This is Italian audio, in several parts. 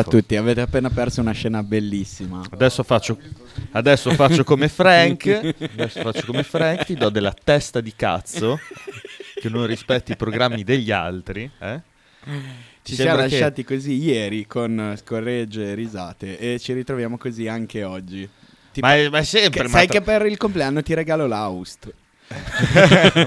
A tutti, avete appena perso una scena bellissima. Adesso faccio, adesso faccio come Frank. Adesso faccio come Frank, ti do della testa di cazzo che non rispetti i programmi degli altri. eh? Ci siamo che- lasciati così ieri con scorregge e risate e ci ritroviamo così anche oggi. Tipo- Ma, è, ma sempre. che- ma sai tra- che per il compleanno ti regalo l'Aust.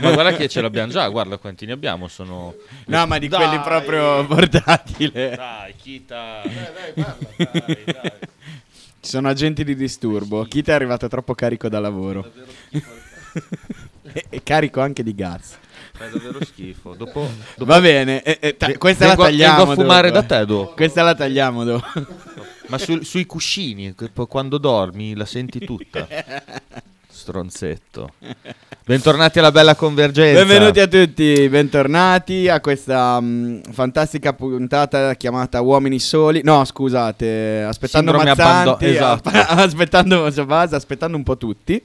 Ma guarda che ce l'abbiamo già, guarda quanti ne abbiamo. Sono. No, ma di Dai! quelli proprio portatili. Dai, Kita. Dai, dai, parla, dai, dai. Ci sono agenti di disturbo. Chi ti è arrivato troppo carico da lavoro? e, e carico anche di gas. Fai davvero schifo. Dopo, dopo Va bene, e- e ta- questa vengo- la tagliamo. vengo a fumare dopo. da te dopo. Questa la tagliamo dopo. Ma sul- sui cuscini, quando dormi la senti tutta. Stronzetto. Bentornati alla bella convergenza. Benvenuti a tutti, bentornati a questa mm, fantastica puntata chiamata Uomini Soli. No, scusate, aspettando Sindrome Mazzanti, abbando- esatto. aspettando, base, aspettando un po' tutti.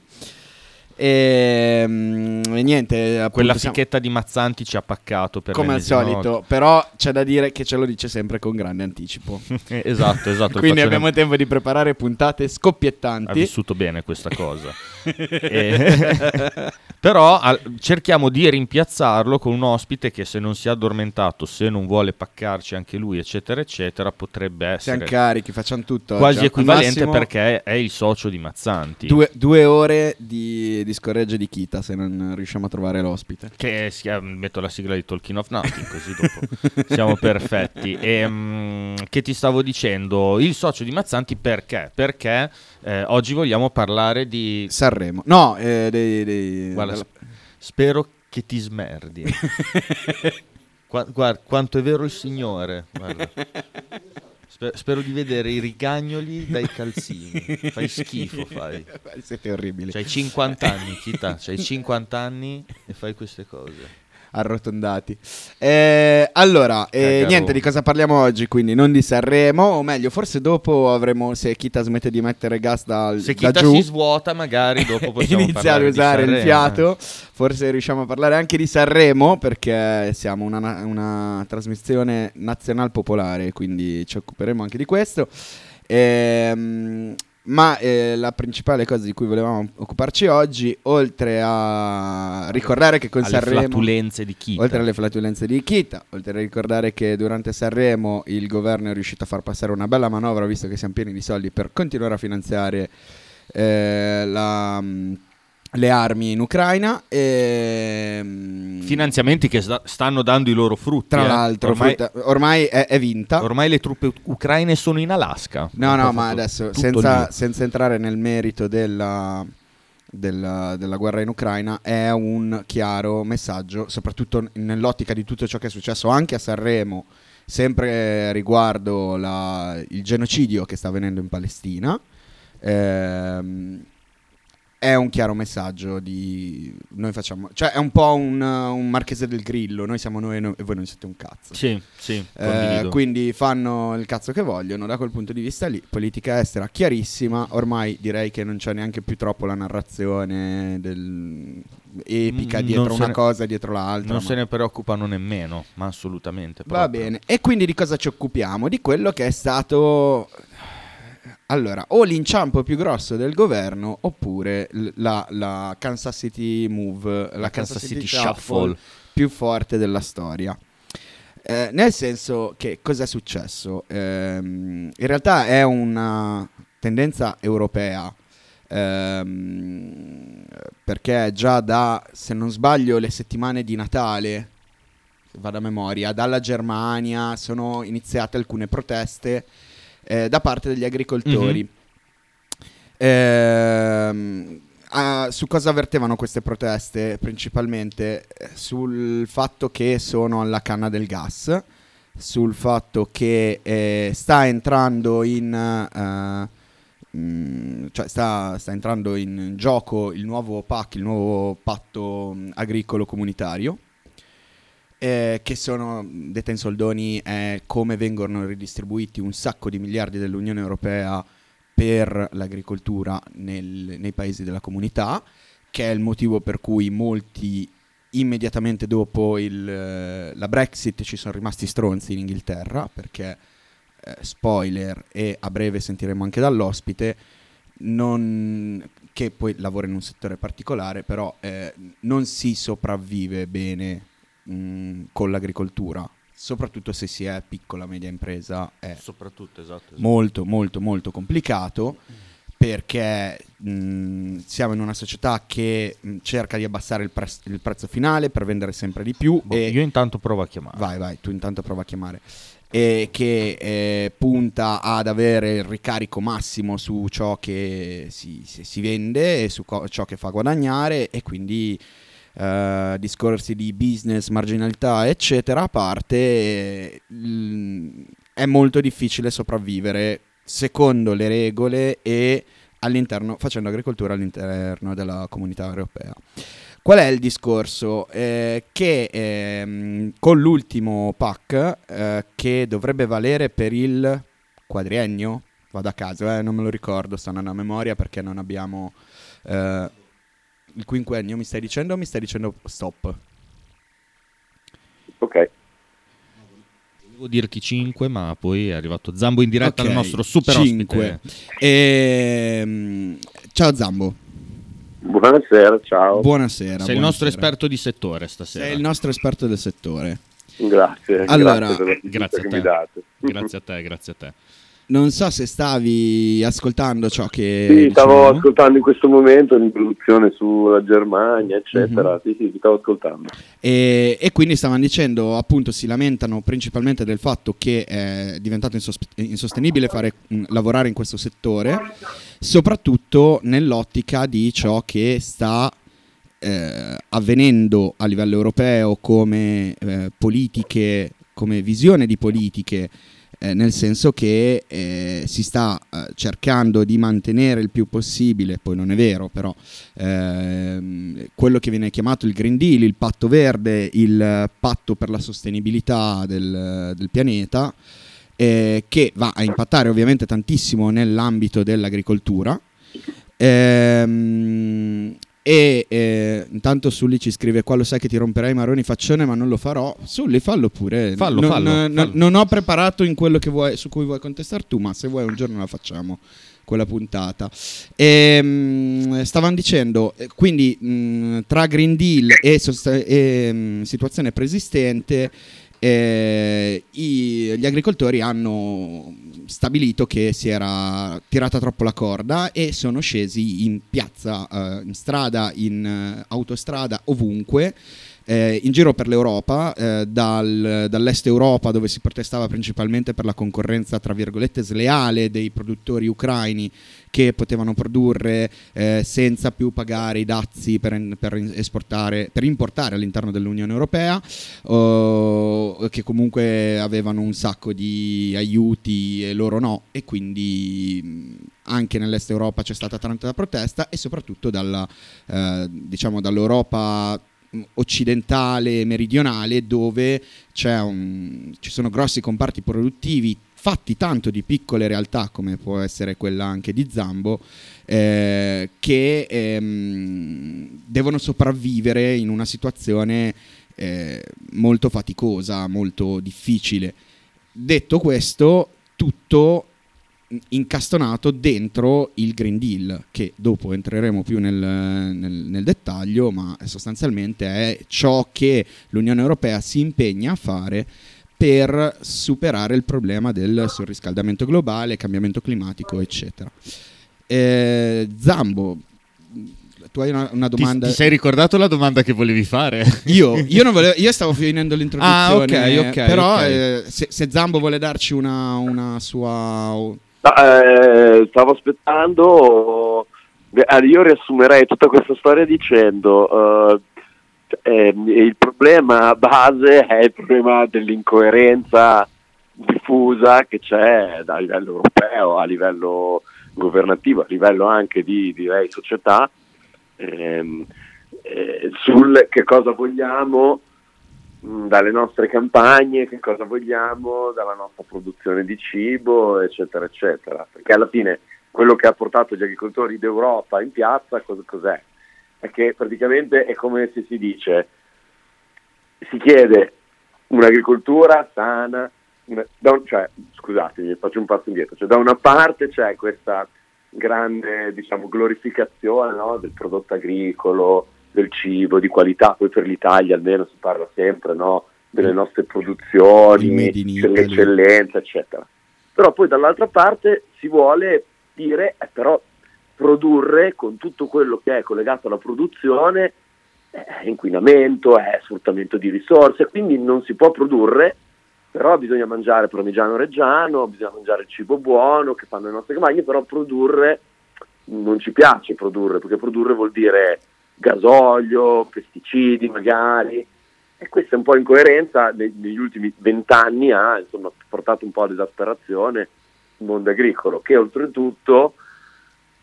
E, mm, e niente, appunto, Quella siamo- fichetta di Mazzanti ci ha paccato per come al l'ennesima solito, però c'è da dire che ce lo dice sempre con grande anticipo. volta. Eh, esatto, esatto. Quindi faccio- abbiamo tempo di preparare puntate ha scoppiettanti. vissuto bene questa cosa. E- Però al- cerchiamo di rimpiazzarlo con un ospite che se non si è addormentato, se non vuole paccarci anche lui, eccetera, eccetera, potrebbe Siamo essere carichi, facciamo tutto. quasi oggi. Al equivalente massimo- perché è il socio di Mazzanti. Due, due ore di, di scorregge di Kita se non riusciamo a trovare l'ospite. Che sia, metto la sigla di Talking of Nothing, così dopo siamo perfetti. E, mm, che ti stavo dicendo? Il socio di Mazzanti perché? Perché eh, oggi vogliamo parlare di... Sanremo. No, eh, dei, dei- Guarda, della- sp- spero che ti smerdi. Qua- guarda, quanto è vero il signore. guarda. Spe- spero di vedere i rigagnoli dai calzini. Fai schifo, fai. Siete orribili. C'hai 50 anni, Kita, c'hai 50 anni e fai queste cose. Arrotondati. Eh, allora, eh, niente di cosa parliamo oggi, quindi non di Sanremo, o meglio, forse dopo avremo, se Kita smette di mettere gas da, Se da Kita giù, si svuota, magari dopo possiamo inizia a usare il Sanremo, fiato, forse riusciamo a parlare anche di Sanremo, perché siamo una, na- una trasmissione nazional popolare, quindi ci occuperemo anche di questo. Ehm, ma eh, la principale cosa di cui volevamo occuparci oggi, oltre a ricordare che con alle Sanremo... flatulenze di Kita. Oltre alle flatulenze di Kita, oltre a ricordare che durante Sanremo il governo è riuscito a far passare una bella manovra, visto che siamo pieni di soldi, per continuare a finanziare eh, la, mm, le armi in Ucraina. E, mm, Finanziamenti che sta- stanno dando i loro frutti. tra eh. l'altro, ormai, ormai è, è vinta. ormai le truppe ucraine sono in Alaska. No, no, ma adesso senza, senza entrare nel merito della, della, della guerra in Ucraina, è un chiaro messaggio, soprattutto nell'ottica di tutto ciò che è successo anche a Sanremo, sempre riguardo la- il genocidio che sta avvenendo in Palestina. Ehm, è un chiaro messaggio di noi facciamo, cioè è un po' un, un marchese del grillo. Noi siamo noi e, noi- e voi non siete un cazzo. Sì, sì, Eh, quindi fanno il cazzo che vogliono da quel punto di vista lì. Politica estera chiarissima. Ormai direi che non c'è neanche più troppo la narrazione del- epica Mm, dietro una ne- cosa e dietro l'altra. non ma- se ne preoccupano nemmeno, ma assolutamente. Va proprio. bene. E quindi di cosa ci occupiamo? Di quello che è stato. Allora, o l'inciampo più grosso del governo oppure la, la Kansas City Move, la, La Kansas City Shuffle. più forte della storia. Eh, nel senso che cosa è successo? Ehm, in realtà è una tendenza europea. ehm, perché già da, se non sbaglio, le settimane di Natale, vado a memoria, dalla Germania sono iniziate alcune proteste eh, da parte degli agricoltori. Ehm, ah, su cosa avvertevano queste proteste? Principalmente eh, sul fatto che sono alla canna del gas, sul fatto che eh, sta entrando in... eh, mm, cioè sta, sta entrando in gioco il nuovo PAC, il nuovo patto mm, agricolo comunitario, eh, che sono, detta in soldoni, è come vengono ridistribuiti un sacco di miliardi dell'Unione Europea per l'agricoltura nel- nei paesi della comunità, che è il motivo per cui molti immediatamente dopo il, eh, la Brexit ci sono rimasti stronzi in Inghilterra, perché eh, spoiler e a breve sentiremo anche dall'ospite, non, che poi lavora in un settore particolare, però eh, non si sopravvive bene mh, con l'agricoltura, soprattutto se si è piccola media impresa, è esatto. esatto. molto molto molto complicato perché mh, siamo in una società che mh, cerca di abbassare il, pre- il prezzo finale per vendere sempre di più Boh, e Io intanto provo a chiamare. vai vai tu intanto prova a chiamare e che eh, punta ad avere il ricarico massimo su ciò che si, si- si vende e su co- ciò che fa guadagnare e quindi eh, discorsi di business, marginalità eccetera a parte l- è molto difficile sopravvivere secondo le regole e all'interno, facendo agricoltura all'interno della comunità europea. Qual è il discorso? Eh, che ehm, con l'ultimo PAC, eh, che dovrebbe valere per il quadriennio, vado a caso, eh, non me lo ricordo, sto andando a memoria perché non abbiamo... eh, il quinquennio mi stai dicendo o mi stai dicendo stop? Ok. Devo dirti 5, ma poi è arrivato Zambo in diretta Ok, al nostro super cinque. ospite. Ehm, ciao Zambo, Buonasera, ciao. buonasera. Sei il nostro buonasera. esperto di settore stasera. Sei il nostro esperto del settore. grazie. Allora, grazie grazie a te. Grazie a te, grazie a te. Non so se stavi ascoltando ciò che... Sì, stavo dicevamo. ascoltando in questo momento l'introduzione sulla Germania, eccetera. Mhm. Sì, sì, stavo ascoltando. E, e quindi stavano dicendo, appunto, si lamentano principalmente del fatto che è diventato insos- insostenibile fare, mh, lavorare in questo settore, soprattutto nell'ottica di ciò che sta eh, avvenendo a livello europeo come eh, politiche, come visione di politiche. Eh, nel senso che eh, si sta eh, cercando di mantenere il più possibile, poi non è vero, però ehm, quello che viene chiamato il Green Deal, il patto verde, il patto per la sostenibilità del, del pianeta, eh, che va a impattare ovviamente tantissimo nell'ambito dell'agricoltura. Ehm, e eh, intanto Sully ci scrive: Qua lo sai che ti romperai i maroni faccione, ma non lo farò. Sully, fallo pure. Fallo, non, fallo, non- fallo. non ho preparato in quello che vuoi, su cui vuoi contestare tu, ma se vuoi un giorno la facciamo quella puntata. Ehm, stavano dicendo, eh, quindi mh, tra Green Deal e, sost- e, mh, situazione preesistente, eh, i- gli agricoltori hanno stabilito che si era tirata troppo la corda e sono scesi in piazza, eh, in strada, in eh, autostrada, ovunque. Eh, in giro per l'Europa, eh, dal- dall'est Europa dove si protestava principalmente per la concorrenza tra virgolette sleale dei produttori ucraini che potevano produrre eh, senza più pagare i dazi per, per per importare all'interno dell'Unione Europea, o che comunque avevano un sacco di aiuti e loro no, e quindi anche nell'est Europa c'è stata tanta protesta e soprattutto dalla, eh, diciamo dall'Europa occidentale meridionale dove un- ci sono grossi comparti produttivi fatti tanto di piccole realtà come può essere quella anche di Zambo eh, che ehm, devono sopravvivere in una situazione eh, molto faticosa, molto difficile. Detto questo, tutto incastonato dentro il Green Deal, che dopo entreremo più nel, nel- nel dettaglio, ma sostanzialmente è ciò che l'Unione Europea si impegna a fare per superare il problema del surriscaldamento globale, cambiamento climatico, eccetera. Eh, Zambo, tu hai una, una Ti, domanda? ti sei ricordato la domanda che volevi fare? Io, io non volevo, io stavo finendo l'introduzione, Ah, ok, ok, però ok. eh, se, se Zambo vuole darci una, una sua... No, eh, stavo aspettando. Allora, io riassumerei tutta questa storia dicendo: eh, ehm, il problema base è il problema dell'incoerenza diffusa che c'è a livello europeo, a livello governativo, a livello anche di direi società, ehm, eh, sul che cosa vogliamo dalle nostre campagne, che cosa vogliamo dalla nostra produzione di cibo, eccetera, eccetera. Perché alla fine quello che ha portato gli agricoltori d'Europa in piazza cos- cos'è? È che praticamente è come se si dice, si chiede un'agricoltura sana, da un, cioè, scusatemi, faccio un passo indietro, cioè, da una parte c'è questa grande diciamo, glorificazione no, del prodotto agricolo, del cibo di qualità, poi per l'Italia almeno si parla sempre no, delle nostre produzioni, dell'eccellenza, eccetera. Però poi dall'altra parte si vuole dire, eh, però produrre con tutto quello che è collegato alla produzione è inquinamento, è sfruttamento di risorse, quindi non si può produrre però bisogna mangiare parmigiano reggiano, bisogna mangiare il cibo buono che fanno le nostre campagne, però produrre non ci piace produrre, perché produrre vuol dire gasolio, pesticidi magari, e questa un po' incoerenza negli ultimi vent'anni ha insomma, portato un po' ad esasperazione il mondo agricolo, che oltretutto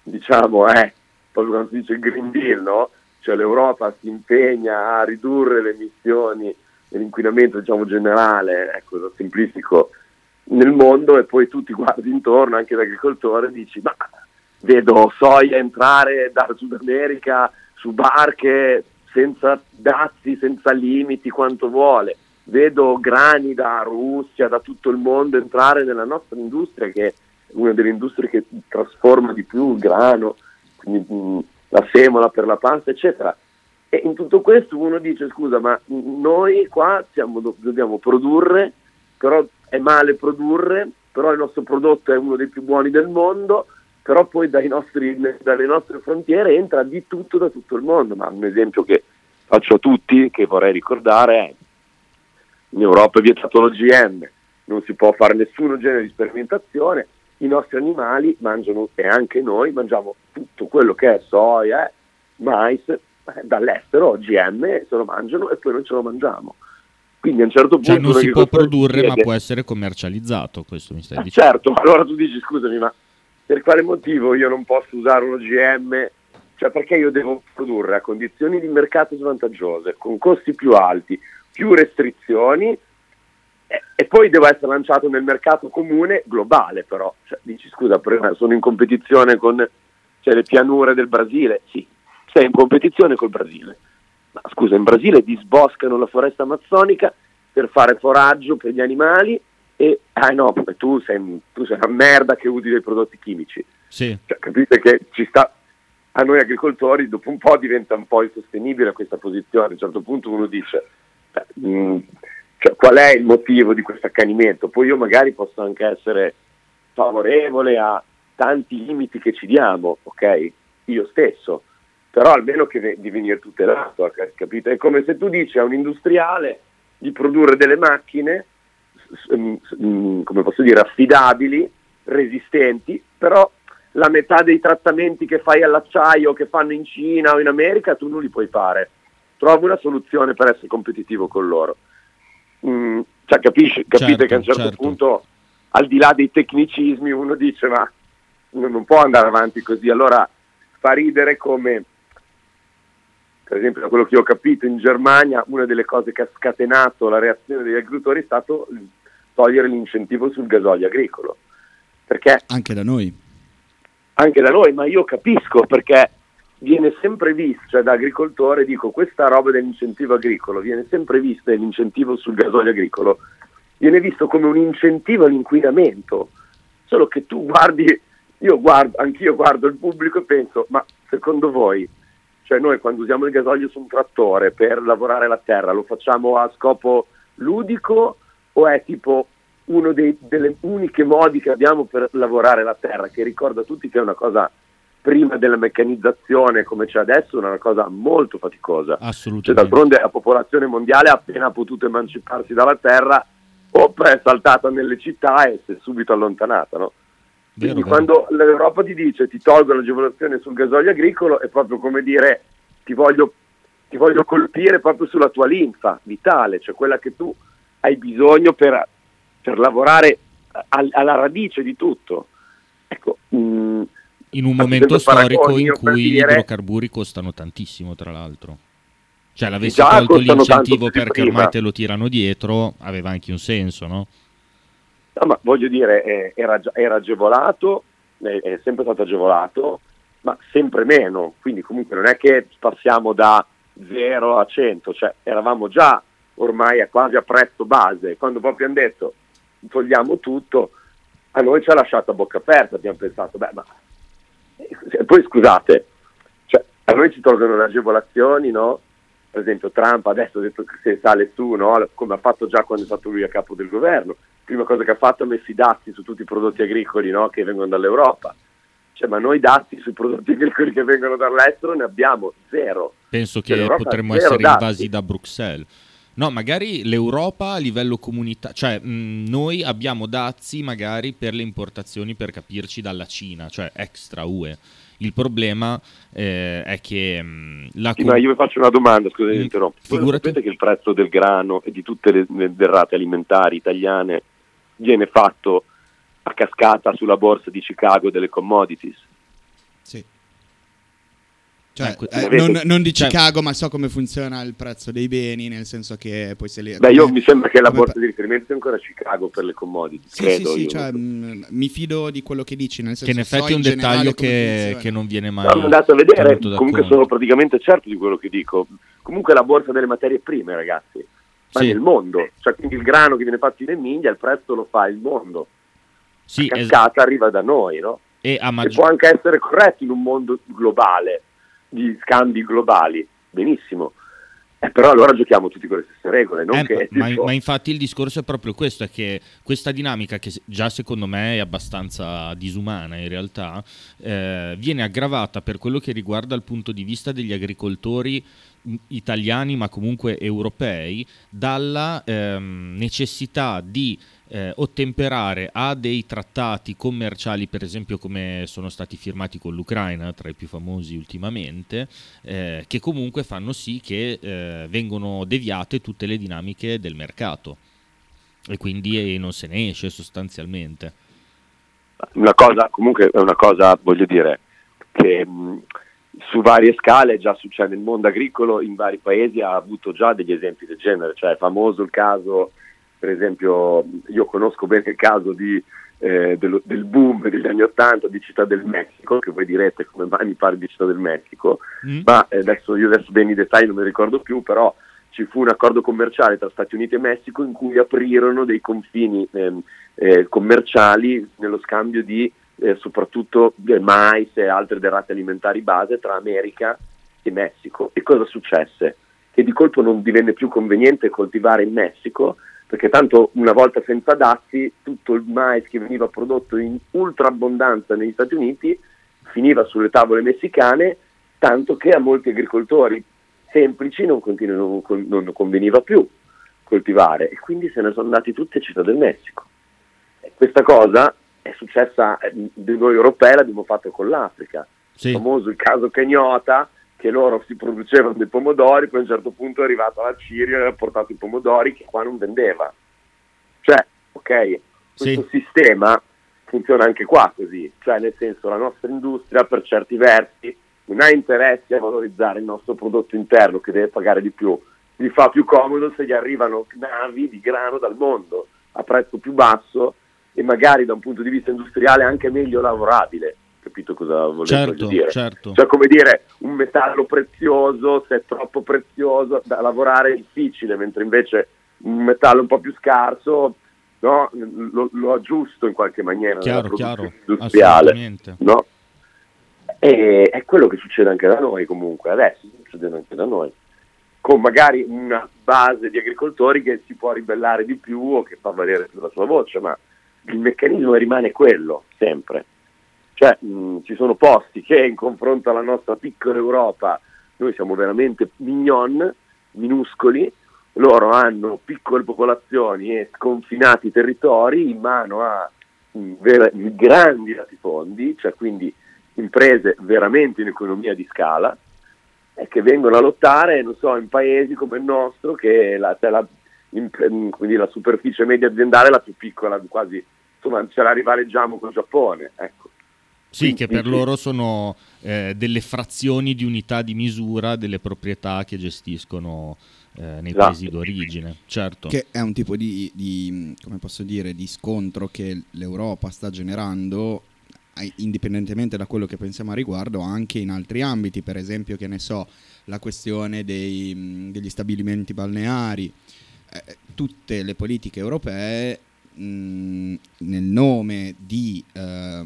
diciamo è, proprio quando si dice il Green Deal, no? cioè l'Europa si impegna a ridurre le emissioni dell'inquinamento diciamo, generale, ecco, semplifico, nel mondo e poi tu ti guardi intorno anche da agricoltore e dici ma vedo soia entrare da Sud America su barche senza dazi, senza limiti, quanto vuole. Vedo grani da Russia, da tutto il mondo entrare nella nostra industria, che è una delle industrie che trasforma di più il grano, quindi mm, la semola per la pasta, eccetera. E in tutto questo uno dice scusa ma noi qua siamo, dobbiamo produrre, però è male produrre, però il nostro prodotto è uno dei più buoni del mondo, però poi nostri, dalle nostre frontiere entra di tutto da tutto il mondo. Ma un esempio che faccio a tutti, che vorrei ricordare, è in Europa è vietato l'OGM, non si può fare nessun genere di sperimentazione, i nostri animali mangiano, e anche noi mangiamo tutto quello che è soia, mais, eh, dall'estero OGM se lo mangiano e poi non ce lo mangiamo. Quindi a un certo cioè, punto... Cioè non si può produrre chiede, ma può essere commercializzato, questo mi stai eh, dicendo. Certo, allora tu dici scusami ma per quale motivo io non posso usare un OGM? Cioè perché io devo produrre a condizioni di mercato svantaggiose, con costi più alti, più restrizioni e, e poi devo essere lanciato nel mercato comune globale però. Cioè, dici scusa, sono in competizione con cioè, le pianure del Brasile? Sì, sei in competizione col Brasile. Ma scusa, in Brasile disboscano la foresta amazzonica per fare foraggio per gli animali e ah no, tu sei, tu sei una merda che usi dei prodotti chimici. Sì. Cioè, capite che ci sta a noi agricoltori dopo un po' diventa un po' insostenibile questa posizione. A un certo punto uno dice beh, mh, mm, cioè, qual è il motivo di questo accanimento? Poi io magari posso anche essere favorevole a tanti limiti che ci diamo, ok? Io stesso però almeno che di venire tutelato, capito? È come se tu dici a un industriale di produrre delle macchine, come posso dire, affidabili, resistenti, però la metà dei trattamenti che fai all'acciaio, che fanno in Cina o in America, tu non li puoi fare. Trova una soluzione per essere competitivo con loro. Mm, cioè, capisci, capite certo, che a un certo, certo, punto, al di là dei tecnicismi, uno dice ma non può andare avanti così. Allora fa ridere come per esempio da quello che ho capito in Germania una delle cose che ha scatenato la reazione degli agricoltori è stato togliere l'incentivo sul gasolio agricolo. Perché anche da noi. Anche da noi, ma io capisco perché viene sempre visto, cioè da agricoltore dico questa roba dell'incentivo agricolo, viene sempre vista l'incentivo sul gasolio agricolo, viene visto come un incentivo all'inquinamento, solo che tu guardi, io guardo, anch'io guardo il pubblico e penso, ma secondo voi cioè noi quando usiamo il gasolio su un trattore per lavorare la terra lo facciamo a scopo ludico o è tipo uno dei, delle uniche modi che abbiamo per lavorare la terra, che ricorda a tutti che è una cosa prima della meccanizzazione come c'è adesso, una cosa molto faticosa. Assolutamente. Cioè, d'altronde la popolazione mondiale ha appena potuto emanciparsi dalla terra, op, è saltata nelle città e si è subito allontanata, no? Quindi vero, quando vero. l'Europa ti dice ti tolgo l'agevolazione sul gasolio agricolo è proprio come dire ti voglio, ti voglio colpire proprio sulla tua linfa vitale, cioè quella che tu hai bisogno per, per lavorare al, alla radice di tutto. Ecco, mh, mm, in un momento storico in cui gli idrocarburi costano tantissimo, tra l'altro. Cioè, l'avessi tolto l'incentivo perché prima. ormai te lo tirano dietro, aveva anche un senso, no? No, ma voglio dire, era, era, agevolato, è sempre stato agevolato, ma sempre meno, quindi comunque non è che passiamo da 0 a 100, cioè eravamo già ormai a quasi a prezzo base, quando proprio hanno detto togliamo tutto, a noi ci ha lasciato a bocca aperta, abbiamo pensato, beh, ma eh, poi scusate, cioè, a noi ci tolgono le agevolazioni, no? Per esempio Trump adesso ha detto che se sale su, no? come ha fatto già quando è stato lui a capo del governo, prima cosa che ha fatto è messo i dazi su tutti i prodotti agricoli no? che vengono dall'Europa. Cioè, ma noi dati sui prodotti agricoli che vengono dall'estero ne abbiamo zero. Penso che cioè, potremmo essere dati. invasi da Bruxelles. No, magari l'Europa a livello comunitario, cioè mh, noi abbiamo dazi magari per le importazioni per capirci dalla Cina, cioè extra UE. Il problema eh, è che mh, la sì, ma io vi faccio una domanda, scusa mm, interrompo. Figurati... Sapete che il prezzo del grano e di tutte le, le derrate alimentari italiane viene fatto a cascata sulla borsa di Chicago delle commodities? Sì. Cioè, ecco, eh, non, non, di cioè Chicago, cioè, ma so come funziona il prezzo dei beni, nel senso che poi se li... Beh, io mi sembra che la borsa di riferimento sia ancora Chicago per le commodity. Sì, credo, sì, sì, cioè, mh, mm, mi fido di quello che dici, nel senso che in effetti è un dettaglio che, che, non viene mai... Sono andato a vedere, comunque sono praticamente certo di quello che dico. Comunque la borsa delle materie prime, ragazzi, ma sì. nel mondo. Cioè, quindi il grano che viene fatto in Emilia, il prezzo lo fa il mondo. Sì, la cascata es- arriva da noi, no? E, maggi- e può anche essere corretto in un mondo globale di scambi globali, benissimo. Eh, però allora giochiamo tutti con le stesse regole. Eh, che, ma, ma, infatti il discorso è proprio questo, è che questa dinamica, che già secondo me è abbastanza disumana in realtà, eh, viene aggravata per quello che riguarda il punto di vista degli agricoltori italiani ma comunque europei dalla ehm, necessità di eh, ottemperare a dei trattati commerciali, per esempio come sono stati firmati con l'Ucraina, tra i più famosi ultimamente, eh, che comunque fanno sì che eh, vengono deviate tutte le dinamiche del mercato e quindi non se ne esce sostanzialmente. Una cosa, comunque è una cosa, voglio dire, che mh, su varie scale già succede nel mondo agricolo, in vari paesi ha avuto già degli esempi del genere, cioè è famoso il caso per esempio io conosco bene il caso di, eh, dello, del boom degli anni Ottanta di Città del Messico, che voi direte come mai mi parli di Città del Messico, mm. ma eh, adesso io adesso bene i dettagli non mi ricordo più, però ci fu un accordo commerciale tra Stati Uniti e Messico in cui aprirono dei confini ehm, eh, commerciali nello scambio di eh, soprattutto mais e altre derrate alimentari base tra America e Messico. E cosa successe? Che di colpo non divenne più conveniente coltivare in Messico perché tanto una volta senza dazi tutto il mais che veniva prodotto in ultra abbondanza negli Stati Uniti finiva sulle tavole messicane, tanto che a molti agricoltori semplici non, non, non conveniva più coltivare e quindi se ne sono andati tutti a Città del Messico. E questa cosa è successa, eh, noi europei l'abbiamo fatto con l'Africa, sì. il famoso il caso Kenyota, che loro si producevano dei pomodori, poi a un certo punto è arrivata la Cirio e ha portato i pomodori che qua non vendeva. Cioè, ok, questo sì. sistema funziona anche qua così, cioè nel senso la nostra industria per certi versi non ha interesse a valorizzare il nostro prodotto interno che deve pagare di più, gli fa più comodo se gli arrivano navi di grano dal mondo a prezzo più basso e magari da un punto di vista industriale anche meglio lavorabile capito cosa volevo certo, dire? Certo. Cioè come dire, un metallo prezioso, se è troppo prezioso, da lavorare è difficile, mentre invece un metallo un po' più scarso no, lo, lo aggiusto in qualche maniera chiaro, chiaro, industriale. No? E è quello che succede anche da noi comunque, adesso succede anche da noi, con magari una base di agricoltori che si può ribellare di più o che fa valere la sua voce, ma il meccanismo rimane quello, sempre. Cioè mh, ci sono posti che in confronto alla nostra piccola Europa noi siamo veramente mignon, minuscoli, loro hanno piccole popolazioni e sconfinati territori in mano a mh, ver- grandi latifondi, cioè quindi imprese veramente in economia di scala, e che vengono a lottare, non so, in paesi come il nostro, che la, la, in, quindi la superficie media aziendale è la più piccola, quasi, insomma, ce la rivaleggiamo con il Giappone. Ecco. Sì, che per loro sono eh, delle frazioni di unità di misura delle proprietà che gestiscono eh, nei esatto. paesi d'origine, certo. Che è un tipo di, di, come posso dire, di scontro che l'Europa sta generando indipendentemente da quello che pensiamo a riguardo, anche in altri ambiti, per esempio, che ne so, la questione dei, degli stabilimenti balneari, eh, tutte le politiche europee mh, nel nome di, eh,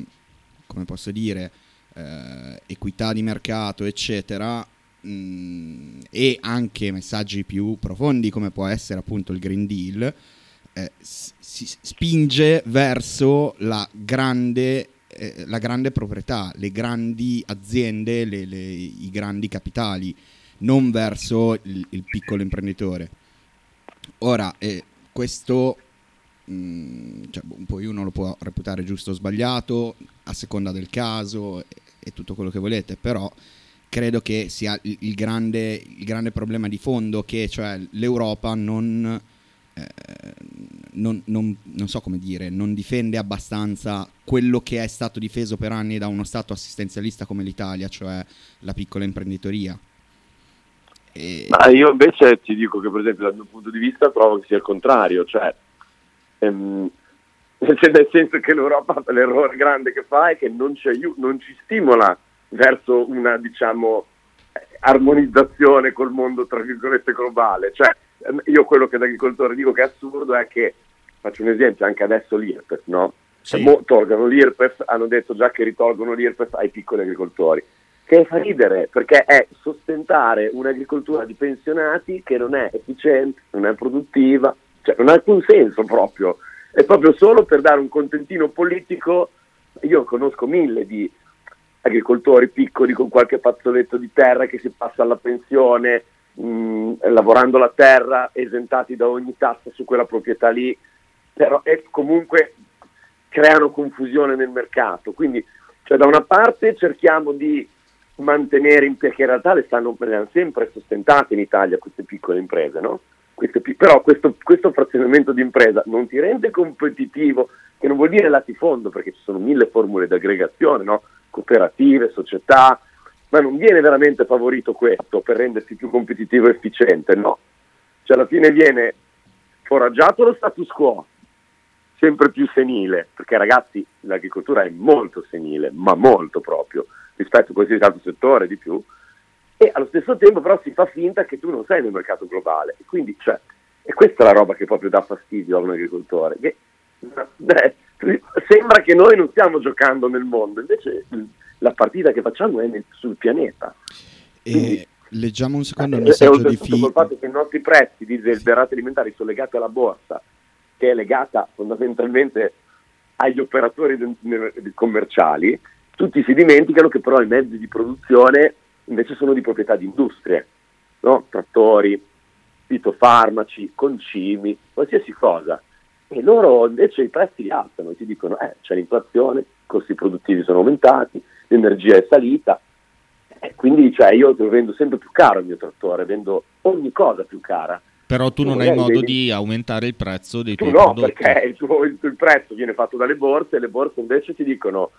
come posso dire, eh, equità di mercato, eccetera, mh, e anche messaggi più profondi come può essere appunto il Green Deal, eh, si spinge verso la grande, eh, la grande proprietà, le grandi aziende, le, le, i grandi capitali, non verso il, il piccolo imprenditore. Ora, eh, questo mm, cioè, boh, poi uno lo può reputare giusto o sbagliato a seconda del caso e, e tutto quello che volete, però credo che sia il, il, grande, il grande, problema di fondo che cioè l'Europa non, eh, non, non, non, so come dire, non difende abbastanza quello che è stato difeso per anni da uno Stato assistenzialista come l'Italia, cioè la piccola imprenditoria. E... Ma io invece ti dico che per esempio dal mio punto di vista trovo che sia il contrario, cioè, ehm, nel senso che l'Europa l'errore grande che fa è che non ci, aiuta, non ci stimola verso una diciamo armonizzazione col mondo tra virgolette globale. Cioè, ehm, io quello che da agricoltore dico che è assurdo è che, faccio un esempio, anche adesso l'IRPEF, no? Sì. Mo, tolgono l'IRPEF, hanno detto già che ritolgono l'IRPEF ai piccoli agricoltori che fa ridere perché è sostentare un'agricoltura di pensionati che non è efficiente, non è produttiva, cioè non ha alcun senso proprio, è proprio solo per dare un contentino politico. Io conosco mille di agricoltori piccoli con qualche fazzoletto di terra che si passa alla pensione, mh, lavorando la terra, esentati da ogni tassa su quella proprietà lì, però e comunque creano confusione nel mercato. Quindi cioè, da una parte cerchiamo di mantenere in perché in realtà le stanno sempre sostentate in Italia queste piccole imprese, no? Queste, però questo, questo, frazionamento di impresa non ti rende competitivo, che non vuol dire latifondo, perché ci sono mille formule di aggregazione, no? cooperative, società, ma non viene veramente favorito questo per rendersi più competitivo e efficiente, no. Cioè alla fine viene foraggiato lo status quo, sempre più senile, perché ragazzi l'agricoltura è molto senile, ma molto proprio rispetto a qualsiasi altro settore di più, e allo stesso tempo però si fa finta che tu non sei nel mercato globale. E quindi, cioè, e questa è la roba che proprio dà fastidio a un agricoltore, che beh, sembra che noi non stiamo giocando nel mondo, invece la partita che facciamo è nel, sul pianeta. Quindi, leggiamo un secondo il eh, messaggio di Fi. il fatto che i nostri prezzi di desiderati alimentari sono legati alla borsa, che è legata fondamentalmente agli operatori commerciali, tutti si dimenticano che però i mezzi di produzione invece sono di proprietà di industrie, no? trattori, fitofarmaci, concimi, qualsiasi cosa. E loro invece i prezzi li alzano e ti dicono eh, c'è l'inflazione, i costi produttivi sono aumentati, l'energia è salita. E quindi cioè, io lo vendo sempre più caro il mio trattore, vendo ogni cosa più cara. Però tu non hai modo devi... di aumentare il prezzo dei tuoi no, prodotti. No, perché il, tuo, il, il prezzo viene fatto dalle borse e le borse invece ti dicono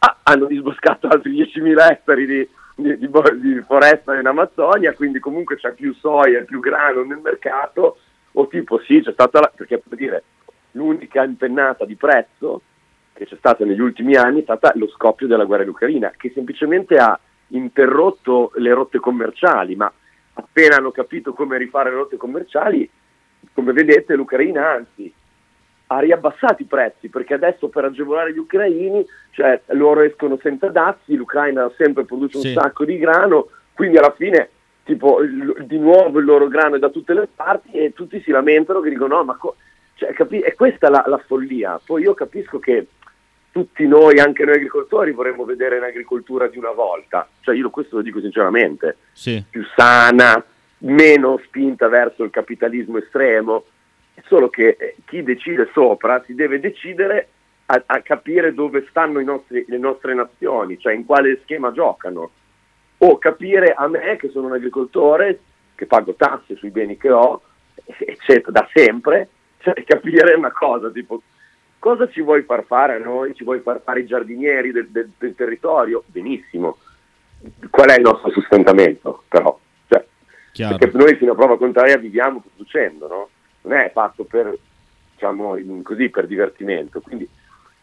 ah, hanno disboscato altri 10.000 ettari di, di, di, di, foresta in Amazzonia, quindi comunque c'è più soia, più grano nel mercato, o tipo sì, c'è stata, la, perché per dire, l'unica impennata di prezzo che c'è stata negli ultimi anni è stata lo scoppio della guerra in Ucraina, che semplicemente ha interrotto le rotte commerciali, ma appena hanno capito come rifare le rotte commerciali, come vedete l'Ucraina anzi ha riabbassato i prezzi perché adesso per agevolare gli ucraini, cioè loro escono senza dazi, l'Ucraina sempre produce un sì. sacco di grano, quindi alla fine tipo il, di nuovo il loro grano è da tutte le parti e tutti si lamentano che dicono no ma co-? Cioè, capi- è questa la, la follia, poi io capisco che tutti noi, anche noi agricoltori, vorremmo vedere un'agricoltura di una volta, cioè io questo lo dico sinceramente, sì. più sana, meno spinta verso il capitalismo estremo, solo che eh, chi decide sopra si deve decidere a, a capire dove stanno nostri, le nostre nazioni, cioè in quale schema giocano, o capire a me che sono un agricoltore, che pago tasse sui beni che ho, eccetera, da sempre, cioè capire una cosa, tipo cosa ci vuoi far fare a noi? Ci vuoi far fare i giardinieri del, del, del territorio? Benissimo. Qual è il nostro sostentamento però? Cioè, perché noi fino a prova contraria viviamo producendo, no? Non è fatto per, diciamo, così, per divertimento. Quindi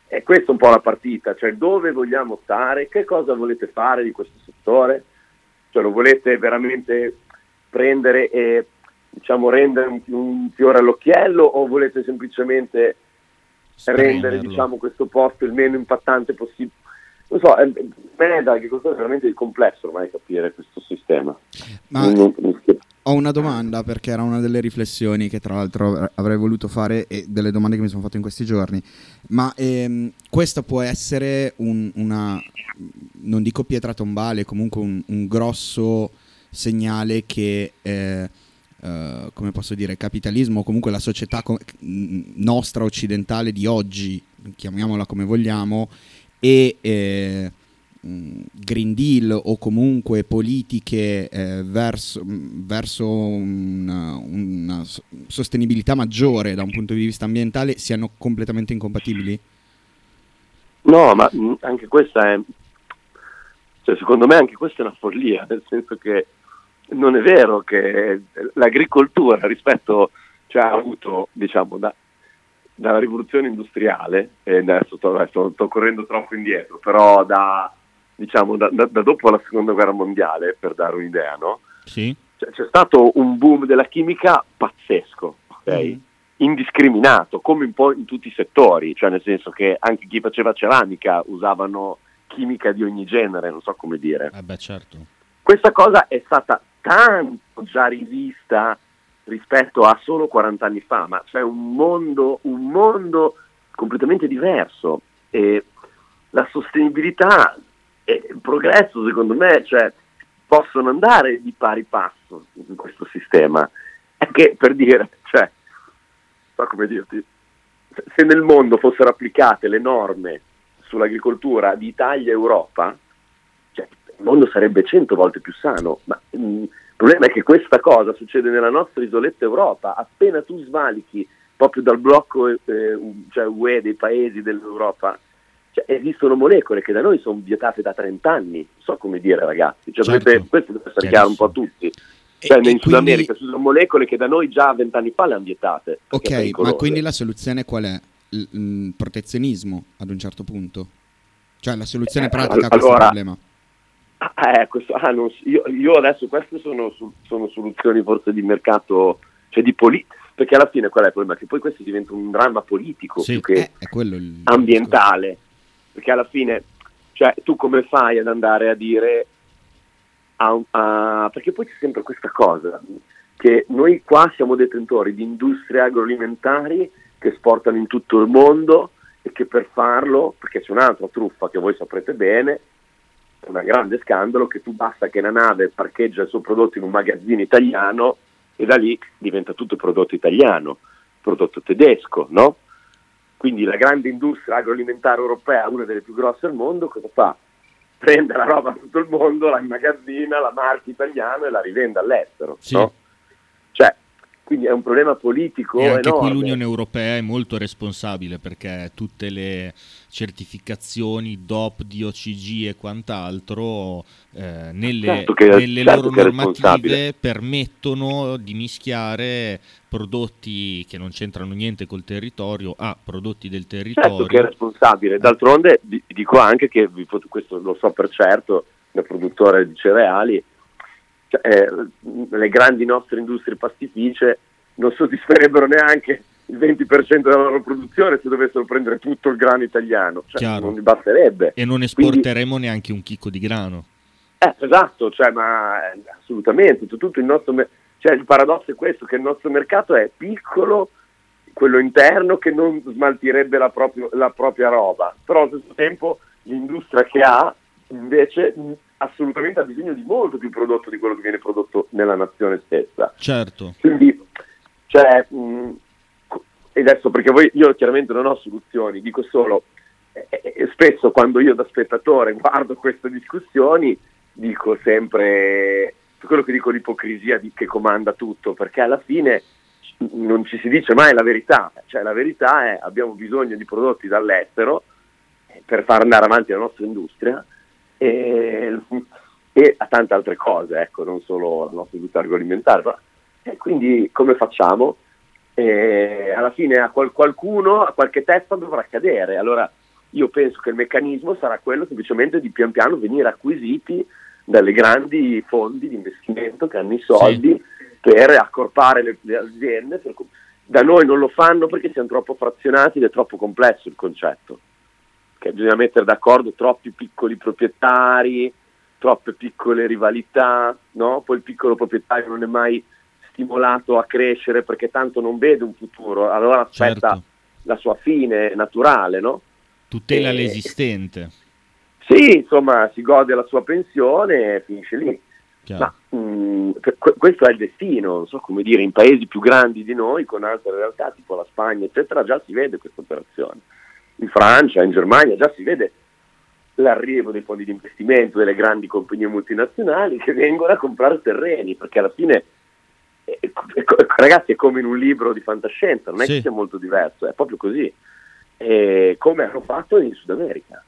è questa un po' la partita, cioè dove vogliamo stare, che cosa volete fare di questo settore, cioè lo volete veramente prendere e diciamo, rendere un, un fiore all'occhiello o volete semplicemente rendere diciamo, questo posto il meno impattante possibile. Non so, è, è da agricoltore veramente complesso ormai capire questo sistema. Ma non, non ho una domanda perché era una delle riflessioni che tra l'altro avrei voluto fare e delle domande che mi sono fatto in questi giorni. Ma ehm, questa può essere un, una, non dico pietra tombale, comunque un, un grosso segnale che... Eh, Uh, come posso dire, capitalismo o comunque la società co- nostra occidentale di oggi, chiamiamola come vogliamo, e eh, Green Deal o comunque politiche eh, verso, verso una, una, sostenibilità maggiore da un punto di vista ambientale siano completamente incompatibili? No, ma anche questa è, cioè, secondo me anche questa è una follia, nel senso che non è vero che l'agricoltura rispetto, cioè ha avuto, diciamo, da, dalla rivoluzione industriale, e adesso sto, sto, sto, correndo troppo indietro, però da, diciamo, da, da, dopo la seconda guerra mondiale, per dare un'idea, no? Sì. C'è, c'è stato un boom della chimica pazzesco, ok? Mm. Indiscriminato, come un po' in tutti i settori, cioè nel senso che anche chi faceva ceramica usavano chimica di ogni genere, non so come dire. Eh beh, certo. Questa cosa è stata tanto già rivista rispetto a solo 40 anni fa, ma c'è un mondo, un mondo completamente diverso e la sostenibilità e il progresso secondo me cioè, possono andare di pari passo in questo sistema. È che per dire, cioè, so come dirti, se nel mondo fossero applicate le norme sull'agricoltura di Italia e Europa, cioè, il mondo sarebbe cento volte più sano, ma mh, mm, il problema è che questa cosa succede nella nostra isoletta Europa, appena tu svalichi proprio dal blocco eh, cioè UE dei paesi dell'Europa, cioè, esistono molecole che da noi sono vietate da 30 anni, non so come dire ragazzi, cioè, certo. dovete, questo deve essere chiaro un po' a tutti. Cioè, e, in Sud America ci sono molecole che da noi già 20 anni fa le hanno vietate. Ok, ma quindi la soluzione qual è? Il, protezionismo ad un certo punto? Cioè la soluzione eh, pratica a questo allora, problema? Ah, eh, questo, ah, non, io, io, adesso queste sono, sono, soluzioni forse di mercato, cioè di politica, perché alla fine qual è il problema? Che poi questo diventa un dramma politico sì, più che il... ambientale, perché alla fine, cioè, tu come fai ad andare a dire, a, a, perché poi c'è sempre questa cosa, che noi qua siamo detentori di industrie agroalimentari che esportano in tutto il mondo e che per farlo, perché c'è un'altra truffa che voi saprete bene, un grande scandalo che tu basta che una nave parcheggia il suo prodotto in un magazzino italiano e da lì diventa tutto prodotto italiano, prodotto tedesco, no? Quindi la grande industria agroalimentare europea, una delle più grosse al mondo, cosa fa? Prende la roba da tutto il mondo, la immagazzina, la marca italiana e la rivende all'estero, sì. no? Cioè, quindi è un problema politico. E anche enorme. qui l'Unione Europea è molto responsabile perché tutte le certificazioni DOP, DOCG e quant'altro eh, nelle, certo che, nelle certo loro normative permettono di mischiare prodotti che non c'entrano niente col territorio a prodotti del territorio. Certo che è responsabile, d'altronde dico anche che, questo lo so per certo, da produttore di cereali, eh, le grandi nostre industrie pastificie non soddisferebbero neanche il 20% della loro produzione se dovessero prendere tutto il grano italiano, cioè, non mi basterebbe. E non esporteremo Quindi, neanche un chicco di grano. Eh, esatto, cioè, ma eh, assolutamente, tutto il nostro cioè, il paradosso è questo, che il nostro mercato è piccolo, quello interno che non smaltirebbe la, proprio, la propria roba, però allo stesso tempo l'industria che ha invece assolutamente ha bisogno di molto più prodotto di quello che viene prodotto nella nazione stessa. Certo. Quindi, cioè, mh, e adesso perché voi, io chiaramente non ho soluzioni, dico solo, eh, eh, spesso quando io da spettatore guardo queste discussioni dico sempre quello che dico l'ipocrisia di, che comanda tutto, perché alla fine non ci si dice mai la verità, cioè la verità è abbiamo bisogno di prodotti dall'estero per far andare avanti la nostra industria e, e a tante altre cose, ecco, non solo la nostra industria agroalimentare. Però, e quindi come facciamo? E alla fine a qual- qualcuno, a qualche testa dovrà cadere. Allora io penso che il meccanismo sarà quello semplicemente di pian piano venire acquisiti dalle grandi fondi di investimento che hanno i soldi sì. per accorpare le, le aziende per, Da noi non lo fanno perché siamo troppo frazionati ed è troppo complesso il concetto. Che bisogna mettere d'accordo troppi piccoli proprietari, troppe piccole rivalità, no? Poi il piccolo proprietario non è mai stimolato a crescere perché tanto non vede un futuro, allora aspetta certo. la sua fine naturale, no? Tutela e... l'esistente. Sì, insomma, si gode la sua pensione e finisce lì. Ma mh, mm, questo è il destino, non so come dire, in paesi più grandi di noi, con altre realtà, tipo la Spagna, eccetera, già si vede questa operazione. In Francia, in Germania già si vede l'arrivo dei fondi di investimento delle grandi compagnie multinazionali che vengono a comprare terreni, perché alla fine, eh, ragazzi, è come in un libro di fantascienza, non è sì. che sia molto diverso, è proprio così, e come hanno fatto in Sud America.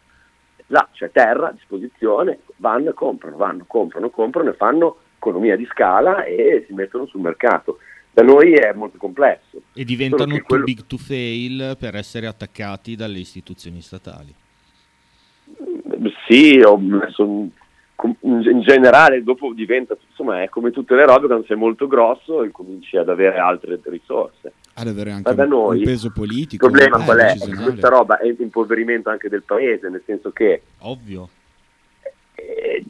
Là c'è terra a disposizione, vanno e comprano, vanno, comprano, comprano e fanno economia di scala e si mettono sul mercato. Da noi è molto complesso. E diventano too quello... big to fail per essere attaccati dalle istituzioni statali. Sì, ho messo in generale dopo diventa, insomma è come tutte le robe, quando sei molto grosso e cominci ad avere altre risorse. Ad avere anche un, noi, un, peso politico. Il problema qual è? Questa roba è impoverimento anche del paese, nel senso che... Ovvio. Eh,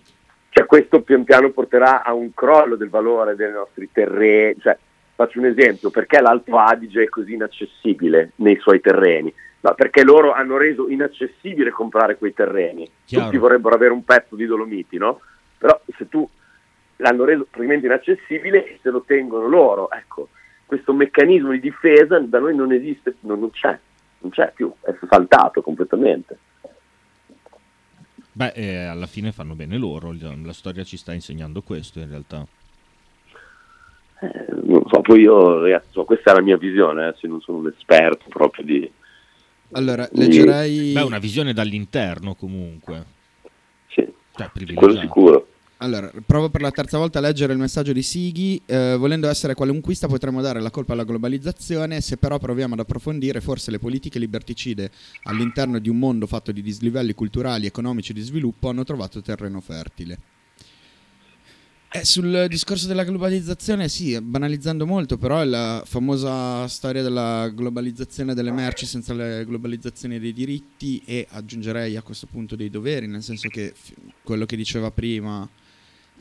cioè questo pian piano porterà a un crollo del valore dei nostri terreni. Cioè, faccio un esempio, perché l'Alto Adige è così inaccessibile nei suoi terreni? No, perché loro hanno reso inaccessibile comprare quei terreni. Chiaro. Tutti vorrebbero avere un pezzo di Dolomiti, no? Però se tu l'hanno reso praticamente inaccessibile e se lo tengono loro, ecco, questo meccanismo di difesa da noi non esiste, non, non c'è, non c'è più, è saltato completamente. Beh, eh, alla fine fanno bene loro, la storia ci sta insegnando questo in realtà. Eh, non so, poi io, ragazzi, so, questa è la mia visione, eh, se non sono un esperto proprio di, allora, leggerei... Beh, una visione dall'interno comunque. Sì, cioè, quello sicuro. Allora, provo per la terza volta a leggere il messaggio di Sighi. Eh, volendo essere qualunquista potremmo dare la colpa alla globalizzazione, se però proviamo ad approfondire, forse le politiche liberticide all'interno di un mondo fatto di dislivelli culturali e economici di sviluppo hanno trovato terreno fertile. Eh, sul discorso della globalizzazione, sì, banalizzando molto, però è la famosa storia della globalizzazione delle merci senza la globalizzazione dei diritti e aggiungerei a questo punto dei doveri, nel senso che quello che diceva prima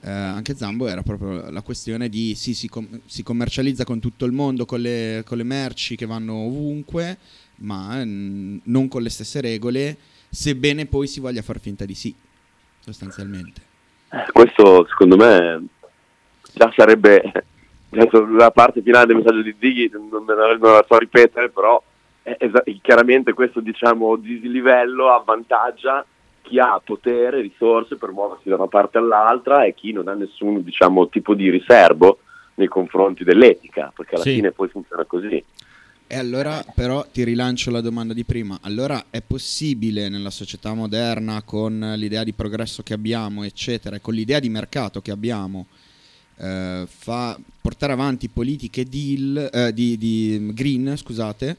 eh, anche Zambo era proprio la questione di sì, si, com- si commercializza con tutto il mondo, con le, con le merci che vanno ovunque, ma n- non con le stesse regole, sebbene poi si voglia far finta di sì, sostanzialmente. Questo secondo me già sarebbe la parte finale del messaggio di Ziggy, non, non la so ripetere, però è, è, chiaramente questo diciamo dislivello avvantaggia chi ha potere, risorse per muoversi da una parte all'altra e chi non ha nessun diciamo, tipo di riservo nei confronti dell'etica, perché alla sì. fine poi funziona così. E allora però ti rilancio la domanda di prima, allora è possibile nella società moderna con l'idea di progresso che abbiamo, eccetera, con l'idea di mercato che abbiamo, eh, fa, portare avanti politiche deal, eh, di, di, green, scusate,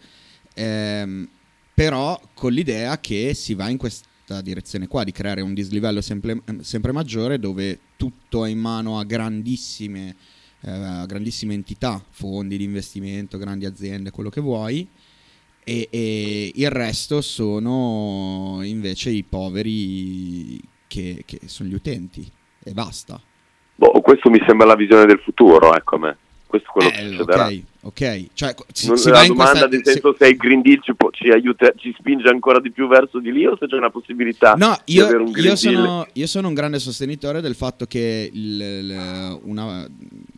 ehm, però con l'idea che si va in questa direzione qua, di creare un dislivello sempre, sempre maggiore dove tutto è in mano a grandissime eh, grandissime entità, fondi di investimento, grandi aziende, quello che vuoi, e, e il resto sono invece i poveri che, che, sono gli utenti e basta. Boh, questo mi sembra la visione del futuro, ecco a me questo è quello eh, che succederà. Ok, ok. Cioè, si, non, si la domanda questa... senso se il Green Deal ci, può, ci, aiuta, ci, spinge ancora di più verso di lì o se c'è una possibilità no, io, di avere un Green io sono, io sono un grande sostenitore del fatto che il, il, una,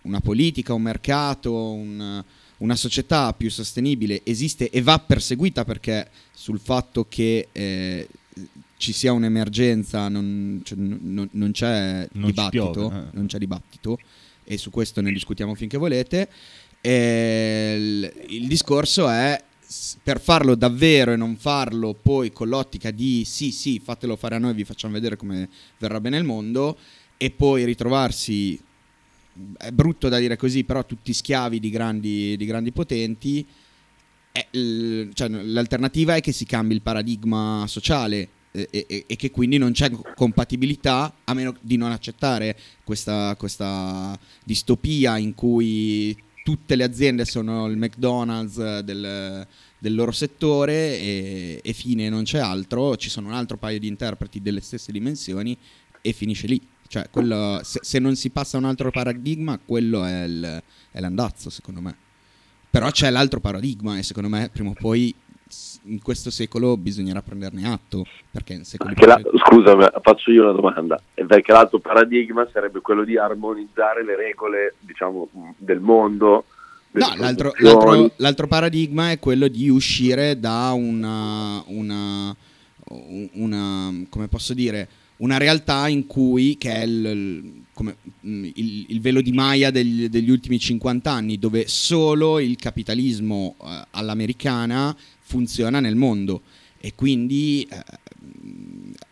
una, politica, un mercato, un, una società più sostenibile esiste e va perseguita perché sul fatto che... Eh, ci sia un'emergenza, non, cioè, non, non c'è non dibattito, piove, eh. non c'è dibattito e su questo ne discutiamo finché volete. il, il discorso è per farlo davvero e non farlo poi con l'ottica di sì, sì, fatelo fare a noi, vi facciamo vedere come verrà bene il mondo e poi ritrovarsi, è brutto da dire così, però tutti schiavi di grandi, di grandi potenti, cioè, l'alternativa è che si cambi il paradigma sociale e, e, e, che quindi non c'è compatibilità a meno di non accettare questa, questa distopia in cui tutte le aziende sono il McDonald's del, del loro settore e, e fine, non c'è altro, ci sono un altro paio di interpreti delle stesse dimensioni e finisce lì. Cioè, quello, se, se, non si passa a un altro paradigma, quello è, il, è l'andazzo, secondo me. Però c'è l'altro paradigma e secondo me prima o poi in questo secolo bisognerà prenderne atto. Perché secoli la, scusa, faccio io una domanda. Perché l'altro paradigma sarebbe quello di armonizzare le regole, diciamo, del mondo. No, l'altro, l'altro, l'altro, paradigma è quello di uscire da una, una, una come posso dire, una realtà in cui, che è il, come, il, il velo di Maya degli, degli, ultimi 50 anni, dove solo il capitalismo eh, all'americana funziona nel mondo e quindi eh,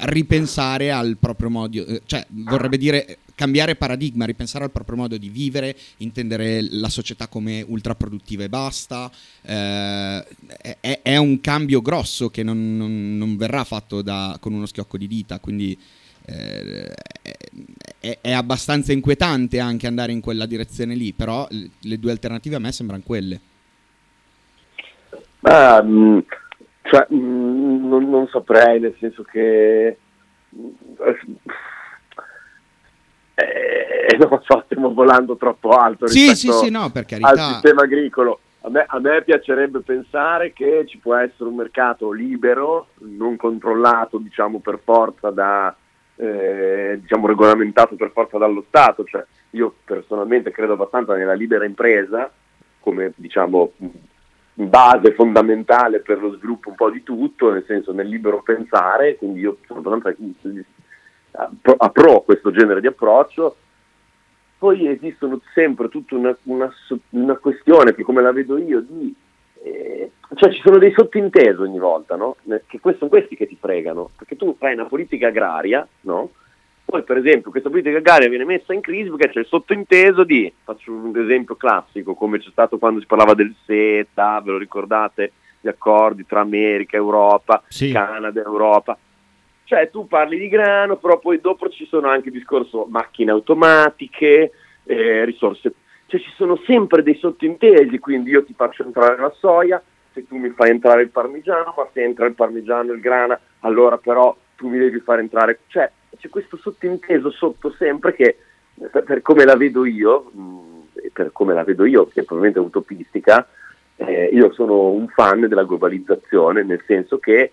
ripensare al proprio modo, eh, cioè vorrebbe dire cambiare paradigma, ripensare al proprio modo di vivere, intendere la società come ultraproduttiva e basta, eh, è, è, un cambio grosso che non, non, non verrà fatto da, con uno schiocco di dita, quindi eh, è, è, abbastanza inquietante anche andare in quella direzione lì, però le due alternative a me sembrano quelle. Ah, mh, cioè, mh, non, non, saprei, nel senso che eh, non so, stiamo volando troppo alto sì, sì, sì, no, per carità. al sistema agricolo. A me, a me, piacerebbe pensare che ci può essere un mercato libero, non controllato diciamo, per forza da, eh, diciamo, regolamentato per forza dallo Stato. Cioè, io personalmente credo abbastanza nella libera impresa come diciamo, base fondamentale per lo sviluppo un po' di tutto, nel senso nel libero pensare, quindi io sono apro questo genere di approccio. Poi esistono sempre tutta una, una, una questione che come la vedo io di eh, cioè ci sono dei sottintesi ogni volta, no? Che sono questi che ti fregano, perché tu fai una politica agraria, no? Poi per esempio questa politica agraria viene messa in crisi perché c'è il sottointeso di, faccio un esempio classico, come c'è stato quando si parlava del SETA, ve lo ricordate? Gli accordi tra America, Europa, sì. Canada, Europa. Cioè tu parli di grano, però poi dopo ci sono anche il discorso macchine automatiche, eh, risorse. Cioè ci sono sempre dei sottintesi, quindi io ti faccio entrare la soia, se tu mi fai entrare il parmigiano, ma se entra il parmigiano e il grana, allora però tu mi devi far entrare. Cioè c'è questo sottinteso sotto sempre che, per, per come la vedo io, mh, mm, per come la vedo io, che è probabilmente utopistica, eh, io sono un fan della globalizzazione, nel senso che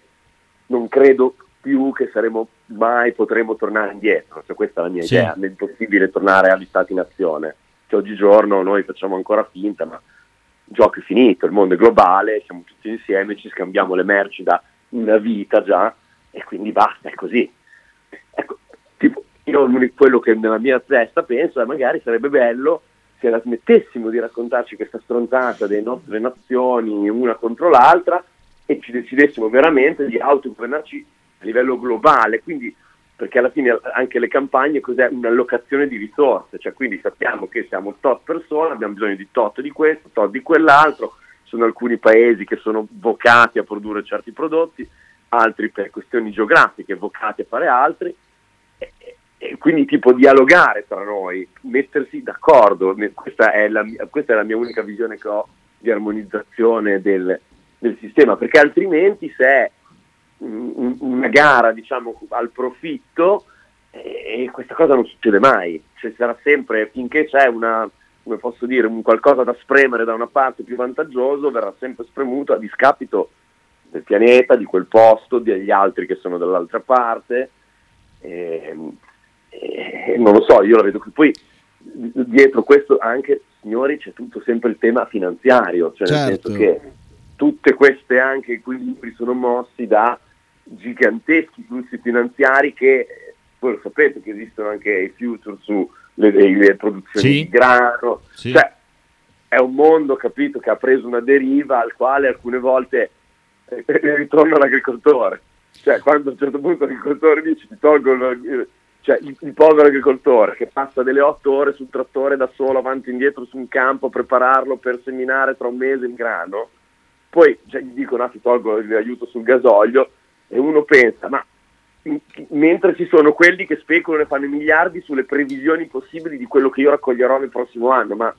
non credo più che saremo mai potremo tornare indietro, cioè, questa è la mia sì. idea, è impossibile tornare agli stati-nazione. Cioè, oggigiorno noi facciamo ancora finta, ma il gioco è finito, il mondo è globale, siamo tutti insieme, ci scambiamo le merci da una vita già e quindi basta, è così. Tipo, io quello che nella mia testa penso è magari sarebbe bello se la smettessimo di raccontarci questa stronzata delle nostre nazioni una contro l'altra e ci decidessimo veramente di autogovernarci a livello globale, quindi perché alla fine anche le campagne cos'è? Un'allocazione di risorse, cioè quindi sappiamo che siamo tot persone, abbiamo bisogno di tot di questo, tot di quell'altro, sono alcuni paesi che sono vocati a produrre certi prodotti, altri per questioni geografiche vocati a fare altri, quindi tipo dialogare tra noi, mettersi d'accordo, questa è la, questa è la mia unica visione che ho di armonizzazione del, del sistema, perché altrimenti se una gara diciamo, al profitto e questa cosa non succede mai, cioè, sarà sempre, finché c'è una, come posso dire, un qualcosa da spremere da una parte più vantaggioso, verrà sempre spremuto a discapito del pianeta, di quel posto, degli altri che sono dall'altra parte. E, e, non lo so, io la vedo qui. Poi dietro questo anche, signori, c'è tutto sempre il tema finanziario, cioè certo. nel senso che tutte queste anche equilibri sono mossi da giganteschi flussi finanziari che voi lo sapete che esistono anche i future sulle le produzioni sì. di grano, sì. cioè è un mondo capito che ha preso una deriva al quale alcune volte eh, ritorna l'agricoltore, cioè quando a un certo punto l'agricoltore dice ti tolgono cioè il, il, povero agricoltore che passa delle otto ore sul trattore da solo avanti e indietro su un campo a prepararlo per seminare tra un mese il grano, poi cioè, gli dicono ah ti tolgo l'aiuto sul gasolio e uno pensa, ma mentre ci sono quelli che speculano e fanno miliardi sulle previsioni possibili di quello che io raccoglierò nel prossimo anno, ma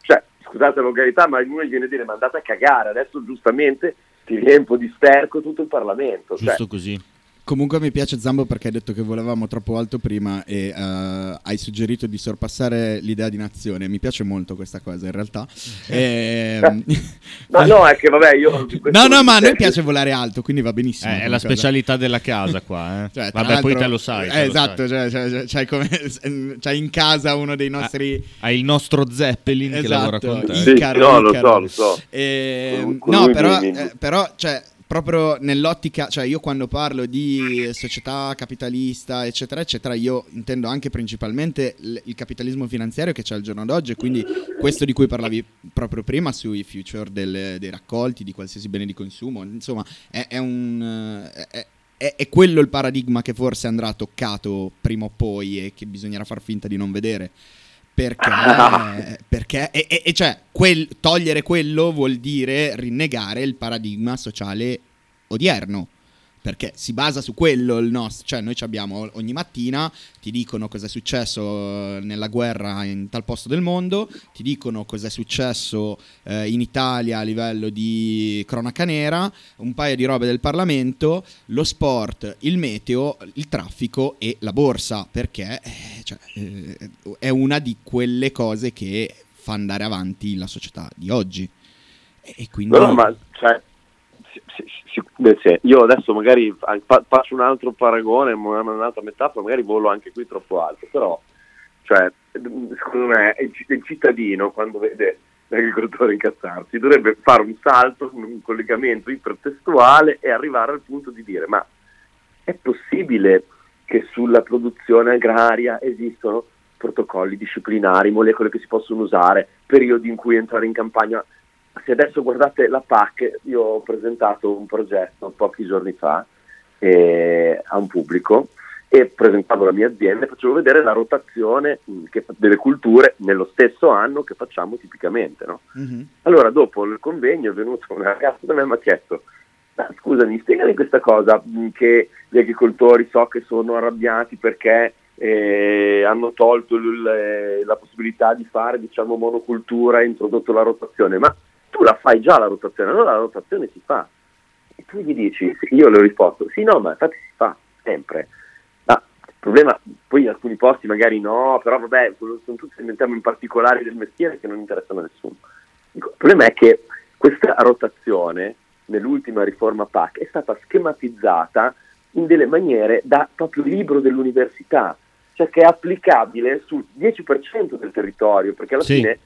cioè, scusate la volgarità, ma uno gli viene a dire ma andate a cagare, adesso giustamente ti riempo di sterco tutto il Parlamento. Giusto cioè, così. Comunque mi piace Zambo perché hai detto che volevamo troppo alto prima e uh, hai suggerito di sorpassare l'idea di nazione. Mi piace molto questa cosa in realtà. E... no, no, è che vabbè, io... No, no, ma a noi piace volare alto, quindi va benissimo. Eh, è la cosa. specialità della casa qua. Eh. Cioè, vabbè, poi te lo sai. Eh, esatto, sai. Cioè, cioè, c'hai, come, c'hai, in casa uno dei nostri... Hai il nostro Zeppelin esatto, che lavora con te. Sì, Icaro, no, lo so, lo so. E... No, però, eh, però cioè, proprio nell'ottica, cioè io quando parlo di società capitalista, eccetera, eccetera, io intendo anche principalmente il capitalismo finanziario che c'è al giorno d'oggi, quindi questo di cui parlavi proprio prima sui future del, dei raccolti, di qualsiasi bene di consumo, insomma, è, è un... È, è, è, quello il paradigma che forse andrà toccato prima o poi e che bisognerà far finta di non vedere. Perché, perché? E, e, e cioè, quel, togliere quello vuol dire rinnegare il paradigma sociale odierno perché si basa su quello il nostro, cioè noi abbiamo ogni mattina, ti dicono cosa è successo eh, nella guerra in tal posto del mondo, ti dicono cosa è successo eh, in Italia a livello di cronaca nera, un paio di robe del Parlamento, lo sport, il meteo, il traffico e la borsa, perché eh, cioè, eh, è una di quelle cose che fa andare avanti la società di oggi. E quindi... No, ma cioè, Io adesso magari faccio un altro paragone, un'altra metafora, magari volo anche qui troppo alto, però cioè, secondo me il cittadino quando vede l'agricoltore incazzarsi dovrebbe fare un salto, un collegamento ipertestuale e arrivare al punto di dire ma è possibile che sulla produzione agraria esistono protocolli disciplinari, molecole che si possono usare, periodi in cui entrare in campagna se adesso guardate la PAC, io ho presentato un progetto pochi giorni fa eh, a un pubblico e presentavo la mia azienda e facevo vedere la rotazione mm, che, delle culture nello stesso anno che facciamo tipicamente. No? Mm-hmm. Allora dopo il convegno è venuto una ragazza da me e mi ha chiesto scusami, spiegami questa cosa mm, che gli agricoltori so che sono arrabbiati perché eh, hanno tolto l- l- la possibilità di fare diciamo, monocultura e introdotto la rotazione, ma tu la fai già la rotazione, allora la rotazione si fa. E tu gli dici, io le ho risposto, sì no, ma infatti si fa sempre. Ma il problema, poi in alcuni posti magari no, però vabbè, sono tutti, inventiamo in particolari del mestiere che non interessano a nessuno. il problema è che questa rotazione nell'ultima riforma PAC è stata schematizzata in delle maniere da proprio libro dell'università, cioè che è applicabile sul 10% del territorio, perché alla sì. fine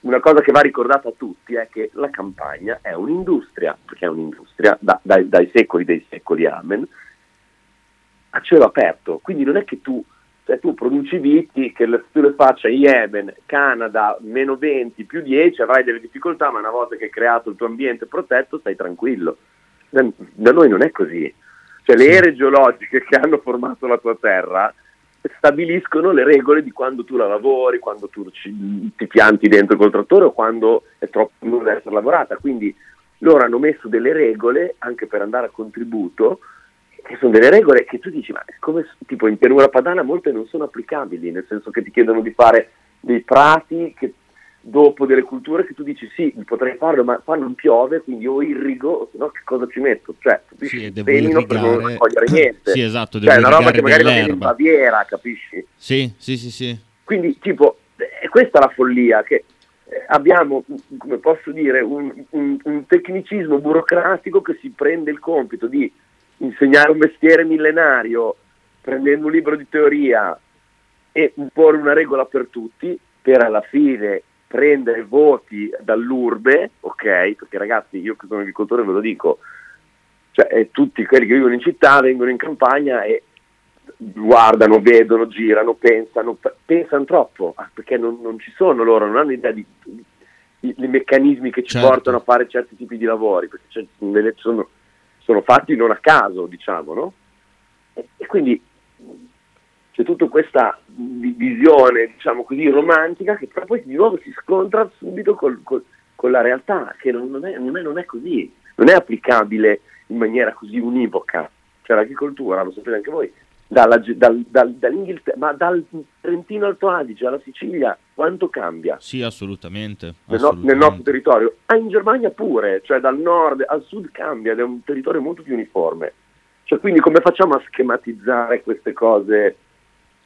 una cosa che va ricordata a tutti è che la campagna è un'industria, perché è un'industria da, dai, dai, secoli dei secoli, amen, a cielo aperto. Quindi non è che tu, cioè tu produci viti che le, tu le faccia in Yemen, Canada, meno 20, più 10, avrai delle difficoltà, ma una volta che hai creato il tuo ambiente protetto stai tranquillo. Da, da noi non è così. Cioè le ere geologiche che hanno formato la tua terra stabiliscono le regole di quando tu la lavori, quando tu ci, ti pianti dentro col trattore o quando è troppo lunga da essere lavorata. Quindi loro hanno messo delle regole anche per andare a contributo, che sono delle regole che tu dici, ma come tipo in pianura padana molte non sono applicabili, nel senso che ti chiedono di fare dei prati che dopo delle culture che tu dici sì, potrei farlo, ma qua non piove, quindi o irrigo, se no che cosa ci metto? Cioè, sì, devo irrigare... per non raccogliere niente. sì, esatto, devo cioè, una roba che magari non viene in Baviera, capisci? Sì, sì, sì, sì. Quindi, tipo, è questa la follia, che eh, abbiamo, come posso dire, un, un, un tecnicismo burocratico che si prende il compito di insegnare un mestiere millenario, prendendo un libro di teoria e imporre una regola per tutti, per alla fine prendere voti dall'urbe, ok? Perché ragazzi, io che sono agricoltore ve lo dico, cioè eh, tutti quelli che vivono in città vengono in campagna e guardano, vedono, girano, pensano, pensano troppo, ah, perché non, non, ci sono loro, non hanno idea di, di, di meccanismi che ci certo. portano a fare certi tipi di lavori, perché sono, sono, fatti non a caso, diciamo, no? E, e quindi c'è tutta questa visione, diciamo così, romantica che però poi di nuovo si scontra subito col, col, con la realtà, che non, non, è, non, è, non, è, così, non è applicabile in maniera così univoca. Cioè l'agricoltura, lo sapete anche voi, dalla, dal, dal, dall'Inghilterra, ma dal Trentino Alto Adige alla Sicilia, quanto cambia? Sì, assolutamente. Nel, no, nel, nostro territorio. Ah, in Germania pure, cioè dal nord al sud cambia ed è un territorio molto più uniforme. Cioè, quindi come facciamo a schematizzare queste cose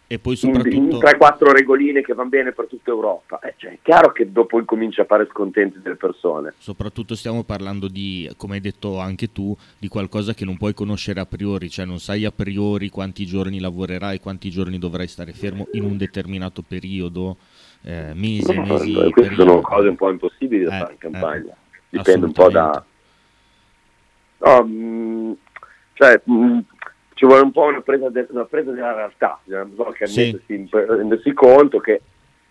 e poi soprattutto... in, in 3-4 regoline che vanno bene per tutta Europa. Eh, cioè, è chiaro che dopo incomincia a fare scontenti delle persone. Soprattutto stiamo parlando di, come hai detto anche tu, di qualcosa che non puoi conoscere a priori, cioè non sai a priori quanti giorni lavorerai, quanti giorni dovrai stare fermo in un determinato periodo, eh, mesi e mesi. No, queste sono cose un po' impossibili da eh, fare in campagna. Eh, Dipende un po' da... No, mh, mm, cioè, mh, mm, ci vuole un po' una presa, de- una presa della realtà, bisogna sì. rendersi, conto che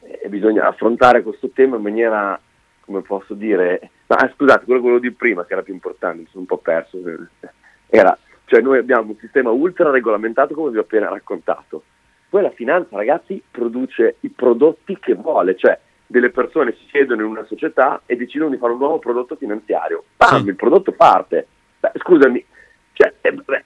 eh, bisogna affrontare questo tema in maniera, come posso dire, ah, scusate, quello volevo dire prima, che era più importante, mi sono un po' perso, era, cioè noi abbiamo un sistema ultra regolamentato come vi ho appena raccontato, poi la finanza ragazzi produce i prodotti che vuole, cioè delle persone si siedono in una società e decidono di fare un nuovo prodotto finanziario, bam, sì. il prodotto parte. Beh, scusami, cioè, eh, beh,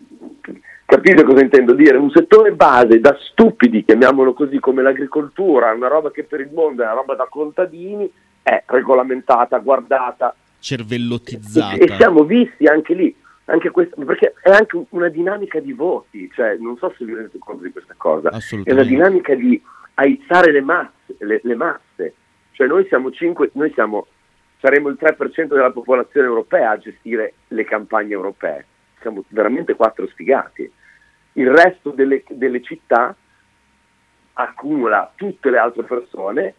Capite cosa intendo dire? Un settore base da stupidi, chiamiamolo così, come l'agricoltura, una roba che per il mondo è una roba da contadini, è regolamentata, guardata. Cervellotizzata. E, e siamo visti anche lì, anche questo, perché è anche una dinamica di voti, cioè non so se vi rendete conto di questa cosa, è una dinamica di aizzare le masse, le, le masse. Cioè noi siamo 5, noi siamo, saremo il 3% della popolazione europea a gestire le campagne europee siamo veramente quattro sfigati. Il resto delle, delle città accumula tutte le altre persone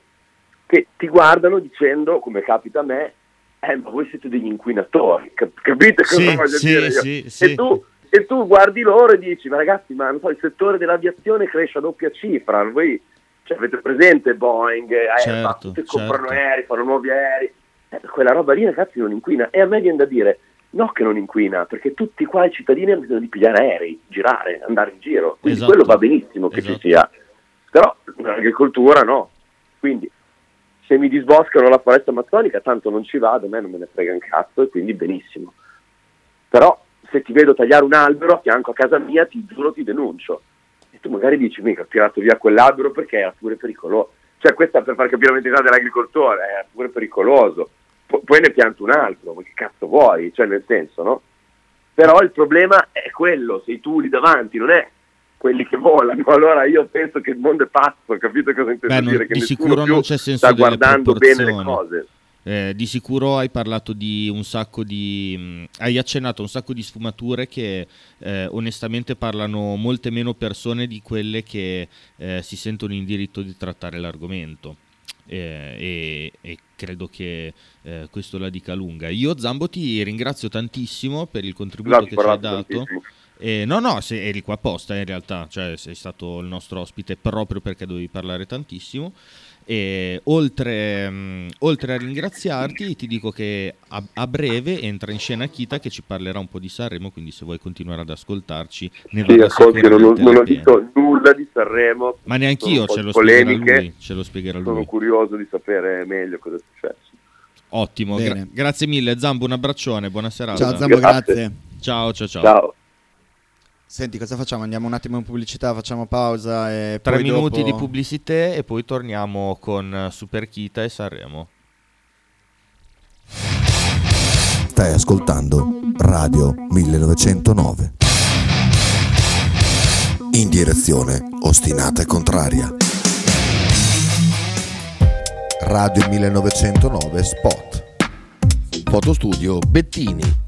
che ti guardano dicendo, come capita a me, eh, ma voi siete degli inquinatori, Cap- capite cosa sì, voglio sì, dire sì, e, tu, e, tu, guardi loro e dici, ma ragazzi, ma so, il settore dell'aviazione cresce a doppia cifra, voi cioè, avete presente Boeing, certo, certo. comprano certo. aerei, fanno nuovi aerei, eh, quella roba lì ragazzi non inquina, e a me viene da dire, No che non inquina, perché tutti qua i cittadini hanno bisogno di pigliare aerei, girare, andare in giro, quindi esatto. quello va benissimo che esatto. ci sia, però l'agricoltura no, quindi se mi disboscano la foresta amazzonica tanto non ci vado, a me non me ne frega un cazzo e quindi benissimo, però se ti vedo tagliare un albero a fianco a casa mia ti giuro ti denuncio. E tu magari dici mica ho tirato via quell'albero perché era pure pericoloso, cioè questa per far capire la mentalità dell'agricoltore, era pure pericoloso poi ne pianto un altro, ma che cazzo vuoi? Cioè nel senso, no? Però il problema è quello, sei tu lì davanti, non è quelli che volano. Allora io penso che il mondo è pazzo, capito cosa intendo Beh, dire? Non, che di sicuro non c'è senso sta guardando bene le cose. Eh, di sicuro hai parlato di un sacco di. Mh, hai accennato un sacco di sfumature che eh, onestamente parlano molte meno persone di quelle che eh, si sentono in diritto di trattare l'argomento. Eh, e, e, credo che eh, questo la dica lunga. Io Zambo ti ringrazio tantissimo per il contributo che ci hai dato. Eh, no, no, sei, eri qua apposta in realtà, cioè sei stato il nostro ospite proprio perché dovevi parlare tantissimo. E oltre, mh, oltre, a ringraziarti, ti dico che a, a, breve entra in scena Kita che ci parlerà un po' di Sanremo. Quindi, se vuoi continuare ad ascoltarci, ne sì, ascolti, non, non ho detto nulla di Sanremo. Ma neanch'io ce lo, spiegherà lui, ce lo spiegherà Sono lui. curioso di sapere meglio cosa è successo. Ottimo, gra- grazie mille, Zambo. Un abbraccione, buona serata. Ciao, Zambo, grazie. grazie. Ciao, ciao, ciao. Ciao. Senti, cosa facciamo? Andiamo un attimo in pubblicità, facciamo pausa e Tre poi minuti dopo... di pubblicità e poi torniamo con Super Kita e Sanremo. Stai ascoltando Radio 1909. In direzione ostinata e contraria. Radio 1909 Spot. Fotostudio Bettini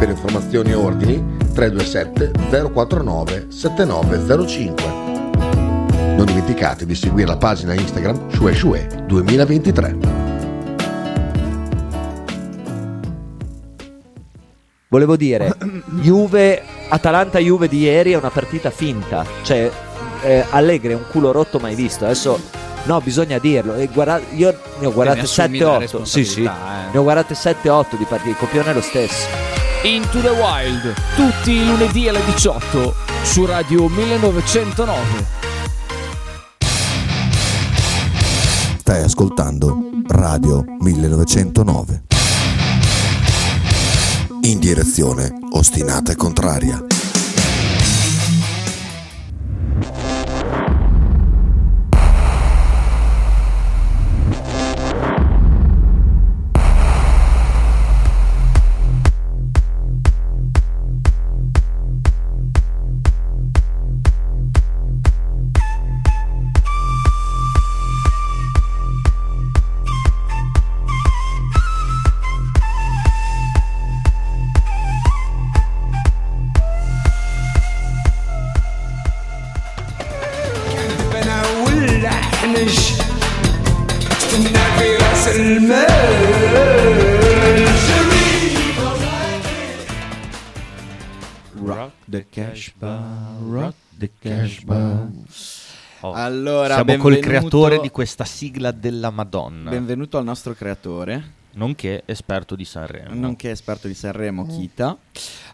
Per informazioni e ordini 327 049 7905. Non dimenticate di seguire la pagina Instagram Shue Shue 2023. Volevo dire, Juve, Atalanta-Juve di ieri è una partita finta. Cioè, eh, Allegri è un culo rotto mai visto. Adesso, no, bisogna dirlo. E guarda- io ne ho guardate ne assumi la 7-8. Sì, sì. eh. Ne ho guardate 7-8 di partite. Il copione è lo stesso. Into the Wild, tutti i lunedì alle 18 su Radio 1909. Stai ascoltando Radio 1909. In direzione ostinata e contraria. Allora, Siamo col creatore di questa sigla della Madonna, Benvenuto al nostro creatore, nonché esperto di Sanremo. nonché esperto di Sanremo, Kita.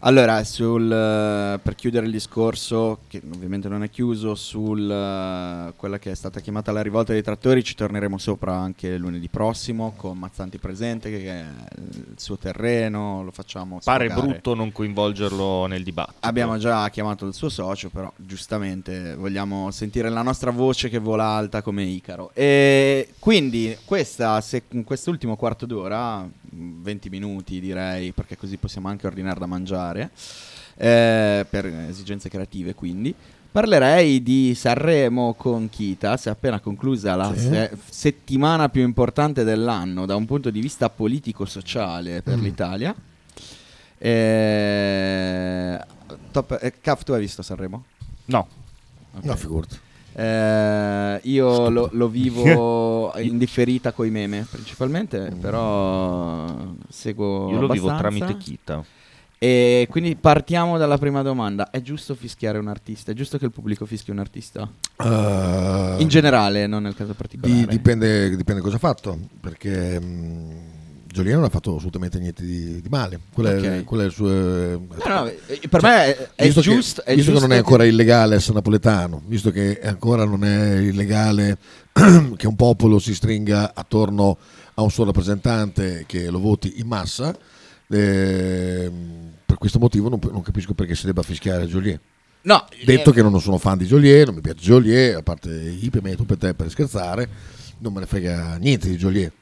Allora, sul, per chiudere il discorso, che ovviamente non è chiuso, sul eh, quella che è stata chiamata la rivolta dei trattori, ci torneremo sopra anche lunedì prossimo con Mazzanti presente, che è il suo terreno, lo facciamo Pare sfogare. brutto non coinvolgerlo nel dibattito. Abbiamo già chiamato il suo socio, però giustamente vogliamo sentire la nostra voce che vola alta come Icaro. E quindi questa, se- in quest'ultimo quarto d'ora, 20 minuti direi, perché così possiamo anche ordinare da mangiare, eh, per esigenze creative quindi. Parlerei di Sanremo con Kita, si è appena conclusa la se- settimana più importante dell'anno da un punto di vista politico-sociale per l'Italia. Eh, top, eh, Caf, tu hai visto Sanremo? No, Ok. No, figurati. Eh, io lo, lo vivo in differita coi meme principalmente, però seguo io lo vivo tramite Kita. E quindi partiamo dalla prima domanda. È giusto fischiare un artista? È giusto che il pubblico fischi un artista? Eh, In generale, non nel caso particolare. di- dipende, dipende cosa ha fatto, perché mh, Jolien non ha fatto assolutamente niente di, di male. Quello è, Ok. quello è il suo... eh, No, no, eh, per me è, è visto giusto. che, è visto che non è ancora illegale essere napoletano, visto che ancora non è illegale che un popolo si stringa attorno a un suo rappresentante che lo voti in massa, ehm, per questo motivo non, non capisco perché si debba fischiare Joliet. No, Detto eh, che non sono fan di Joliet, non mi piace Joliet, a parte Ipe, me, tu per te per scherzare, non me ne frega niente di Joliet.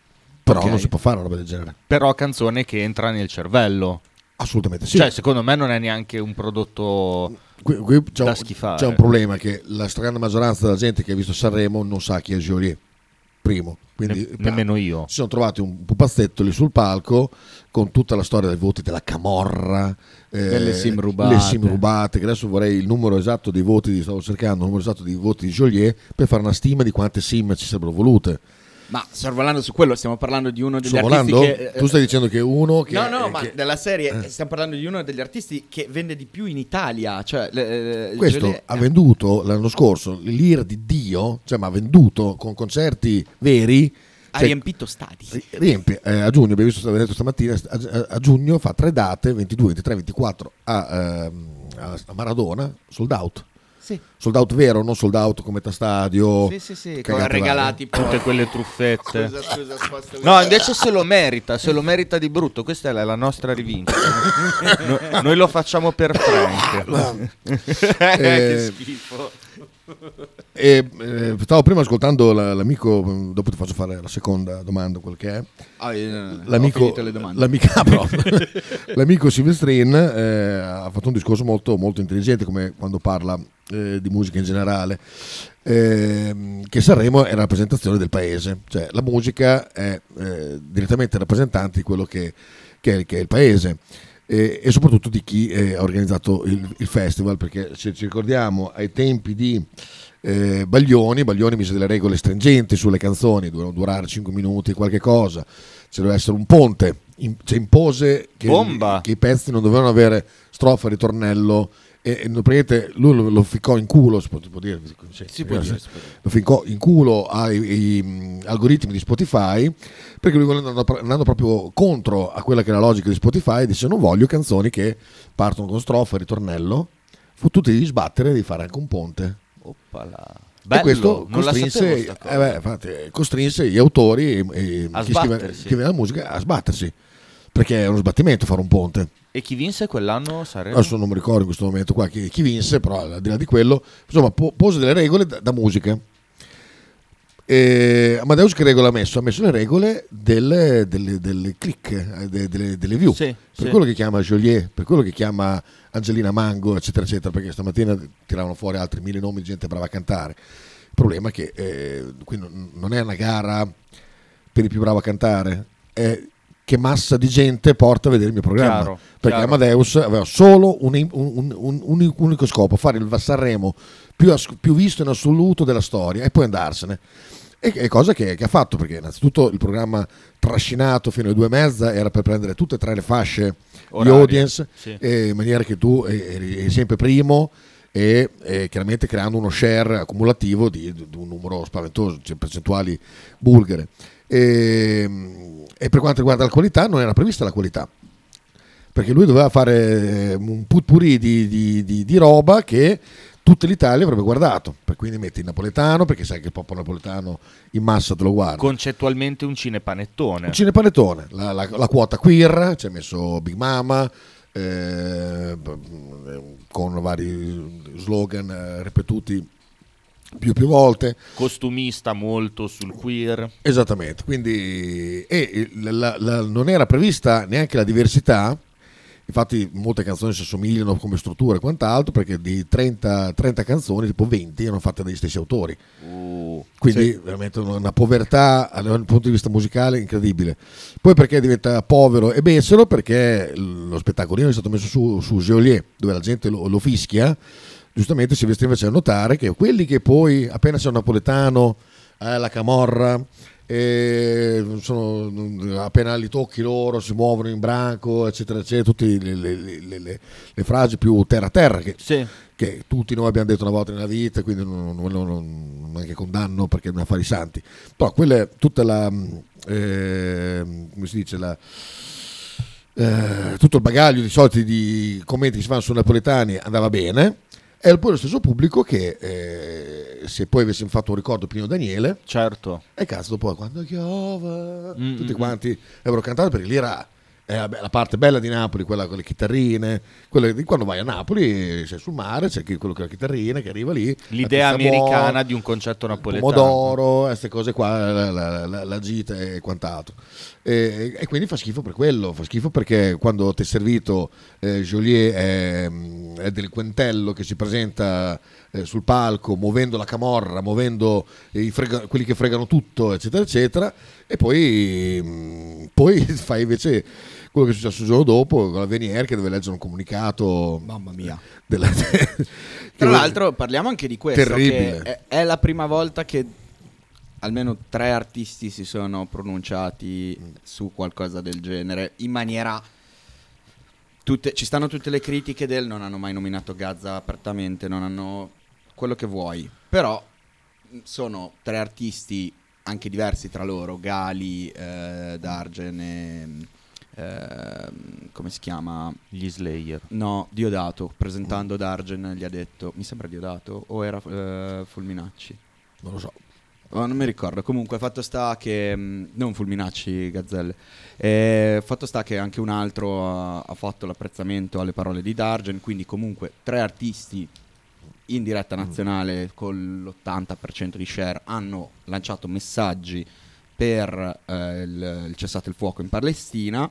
Però Ok. non si può fare una roba del genere. Però canzone che entra nel cervello. Assolutamente sì. Cioè, secondo me non è neanche un prodotto Qui- qui c'è, da un, schifare. c'è un problema che la stragrande maggioranza della gente che ha visto Sanremo non sa chi è Joliet. Primo, quindi Ne- nemmeno io. si sono trovati un pupazzetto lì sul palco con tutta la storia dei voti della Camorra, eh, Delle sim rubate. le sim rubate, che adesso vorrei il numero esatto dei voti, stavo cercando il numero esatto dei voti di Joliet per fare una stima di quante sim ci sarebbero volute. Ma sorvolando su quello, stiamo parlando di uno degli artisti che... eh, tu stai dicendo che uno che... no, no, eh, ma che- della serie eh. stiamo parlando di uno degli artisti che vende di più in Italia. Cioè, le- Questo Joliet- ha venduto l'anno scorso l'ira di Dio, cioè ma ha venduto con concerti veri. ha cioè, riempito stadi. ri- riempie eh, a giugno, abbiamo visto detto stamattina, a, a- giugno fa tre date, 22, 23, 24 a, ehm, a- a Maradona, sold out. Sì, Sold out vero, non sold out come stadio. sì, sì, sì, con regalati poi. tutte quelle truffette. Scusa, scusa, No, invece se lo merita, se lo merita di brutto, questa è la, la nostra rivincita. No- noi lo facciamo per Frank. Eh, che schifo. E, eh, stavo prima ascoltando la- l'amico, dopo ti faccio fare la seconda domanda, quel che è. Ah, no, no, no, ho L'amico, ah, proprio. l'amico Silvestrin eh, ha fatto un discorso molto, molto intelligente come quando parla eh, di musica in generale ehm, che Sanremo è la rappresentazione del paese cioè la musica è eh, direttamente rappresentante di quello che, che è, che è il paese e, e soprattutto di chi eh, ha organizzato il, il festival perché se ci ricordiamo ai tempi di eh, Baglioni, Baglioni mise delle regole stringenti sulle canzoni, dovevano durare 5 minuti, qualche cosa, ci doveva essere un ponte, in- cioè impose che, che i pezzi non dovevano avere strofa, ritornello, e, e praticamente lui lo, lo ficcò in culo, si può, si può dire, sì, Si può dire, si può dire. lo ficcò in culo mh, algoritmi di Spotify, perché lui andando, andando proprio contro a quella che è la logica di Spotify, dice non voglio canzoni che partono con strofa, ritornello, fu tutti di sbattere di fare anche un ponte Oppala. e Bello, questo non la sapevo costrinse, eh beh, infatti, costrinse gli autori e, e chi scrive, sbattersi. scrive la musica a sbattersi perché è uno sbattimento fare un ponte E chi vinse quell'anno Sanremo? adesso non mi ricordo in questo momento qua chi, chi vinse però al di là di quello insomma po- pose delle regole da, da musica e Amadeus che regola ha messo? Ha messo le regole delle, delle, delle click, eh, de- delle, delle view Sì, per sì. quello che chiama Joliet, per quello che chiama Angelina Mango, eccetera, eccetera, perché stamattina tiravano fuori altri mille nomi di gente brava a cantare. Il problema è che eh, qui non, non è una gara per i più bravi a cantare, è che massa di gente porta a vedere il mio programma. Chiaro, perché chiaro. Amadeus aveva solo un, un- un- un unico scopo, fare il Sanremo più, as- più visto in assoluto della storia e poi andarsene. E e cosa che, che ha fatto, perché innanzitutto il programma trascinato fino alle due e mezza era per prendere tutte e tre le fasce di Orarie, audience, sì. eh, in maniera che tu eri, eri sempre primo e, e chiaramente creando uno share accumulativo di, di un numero spaventoso, cioè percentuali bulgare. E, e per quanto riguarda la qualità, non era prevista la qualità perché lui doveva fare eh, un putpurri di, di, di, di roba che tutta l'Italia avrebbe guardato. Per quindi metti il napoletano, perché sai che il popolo napoletano in massa te lo guarda. Concettualmente un cinepanettone. Un cinepanettone, la, la- la quota queer, ci ha messo Big Mama, eh, con vari slogan eh, ripetuti più più volte. Costumista molto sul queer. Esattamente, quindi e la- la- non era prevista neanche la diversità, infatti molte canzoni si assomigliano come struttura e quant'altro, perché di 30, 30 canzoni, tipo 20 erano fatte dagli stessi autori. Uh, Quindi veramente una una povertà dal punto di vista musicale incredibile. Poi perché diventa povero e becero? Perché lo spettacolino è stato messo su, su Geolier, dove la gente lo, lo fischia. Giustamente Silvestri faceva notare che quelli che poi, appena c'è un napoletano, eh, la camorra, sono- appena li tocchi loro si muovono in branco, eccetera, eccetera, tutte le, le- le- le- frasi più terra terra che, Sì. che tutti noi abbiamo detto una volta nella vita, quindi non, non, non- non anche condanno perché non affari santi. Però quella è tutta la, ehm, come si dice, la, eh, tutto il bagaglio di soliti di commenti che si fanno sui napoletani andava bene. E poi lo stesso pubblico che eh, se poi avessimo fatto un ricordo Pino Daniele, Certo. e cazzo poi quando piove, Mm, tutti mm, quanti avevano cantato perché lì era eh, vabbè, la parte bella di Napoli, quella con le chitarrine, quella di quando vai a Napoli sei sul mare, c'è chi- quello con le chitarrine che arriva lì, L'idea la pizza buona, americana di un concetto napoletano. pomodoro, queste cose qua, la, la- la- la gita e quant'altro. E, e quindi fa schifo per quello, fa schifo perché quando ti è servito eh, Joliet è, è delinquentello che si presenta eh, sul palco muovendo la camorra, muovendo frega- quelli che fregano tutto, eccetera, eccetera, e poi, mm, poi fai invece quello che è successo il giorno dopo con la Venier che deve leggere un comunicato Mamma mia. della- Tra l'altro parliamo anche di questo, Terribile. è, è la prima volta che almeno tre artisti si sono pronunciati su qualcosa del genere in maniera... tutte- ci stanno tutte le critiche del non hanno mai nominato Gazza apertamente, non hanno quello che vuoi, però mh, sono tre artisti anche diversi tra loro, Gali, eh, Dargen e... mh, ehm, come si chiama? Gli Slayer. No, Diodato, presentando Dargen gli ha detto, mi sembra Diodato o era eh, Fulminacci? non lo so. Oh, non mi ricordo, comunque fatto sta che, mh, non Fulminacci, Gazzelle, Eh, fatto sta che anche un altro ha, ha fatto l'apprezzamento alle parole di Dargen, quindi comunque tre artisti in diretta nazionale con l'80% di share hanno lanciato messaggi per eh, il, il cessate il fuoco in Palestina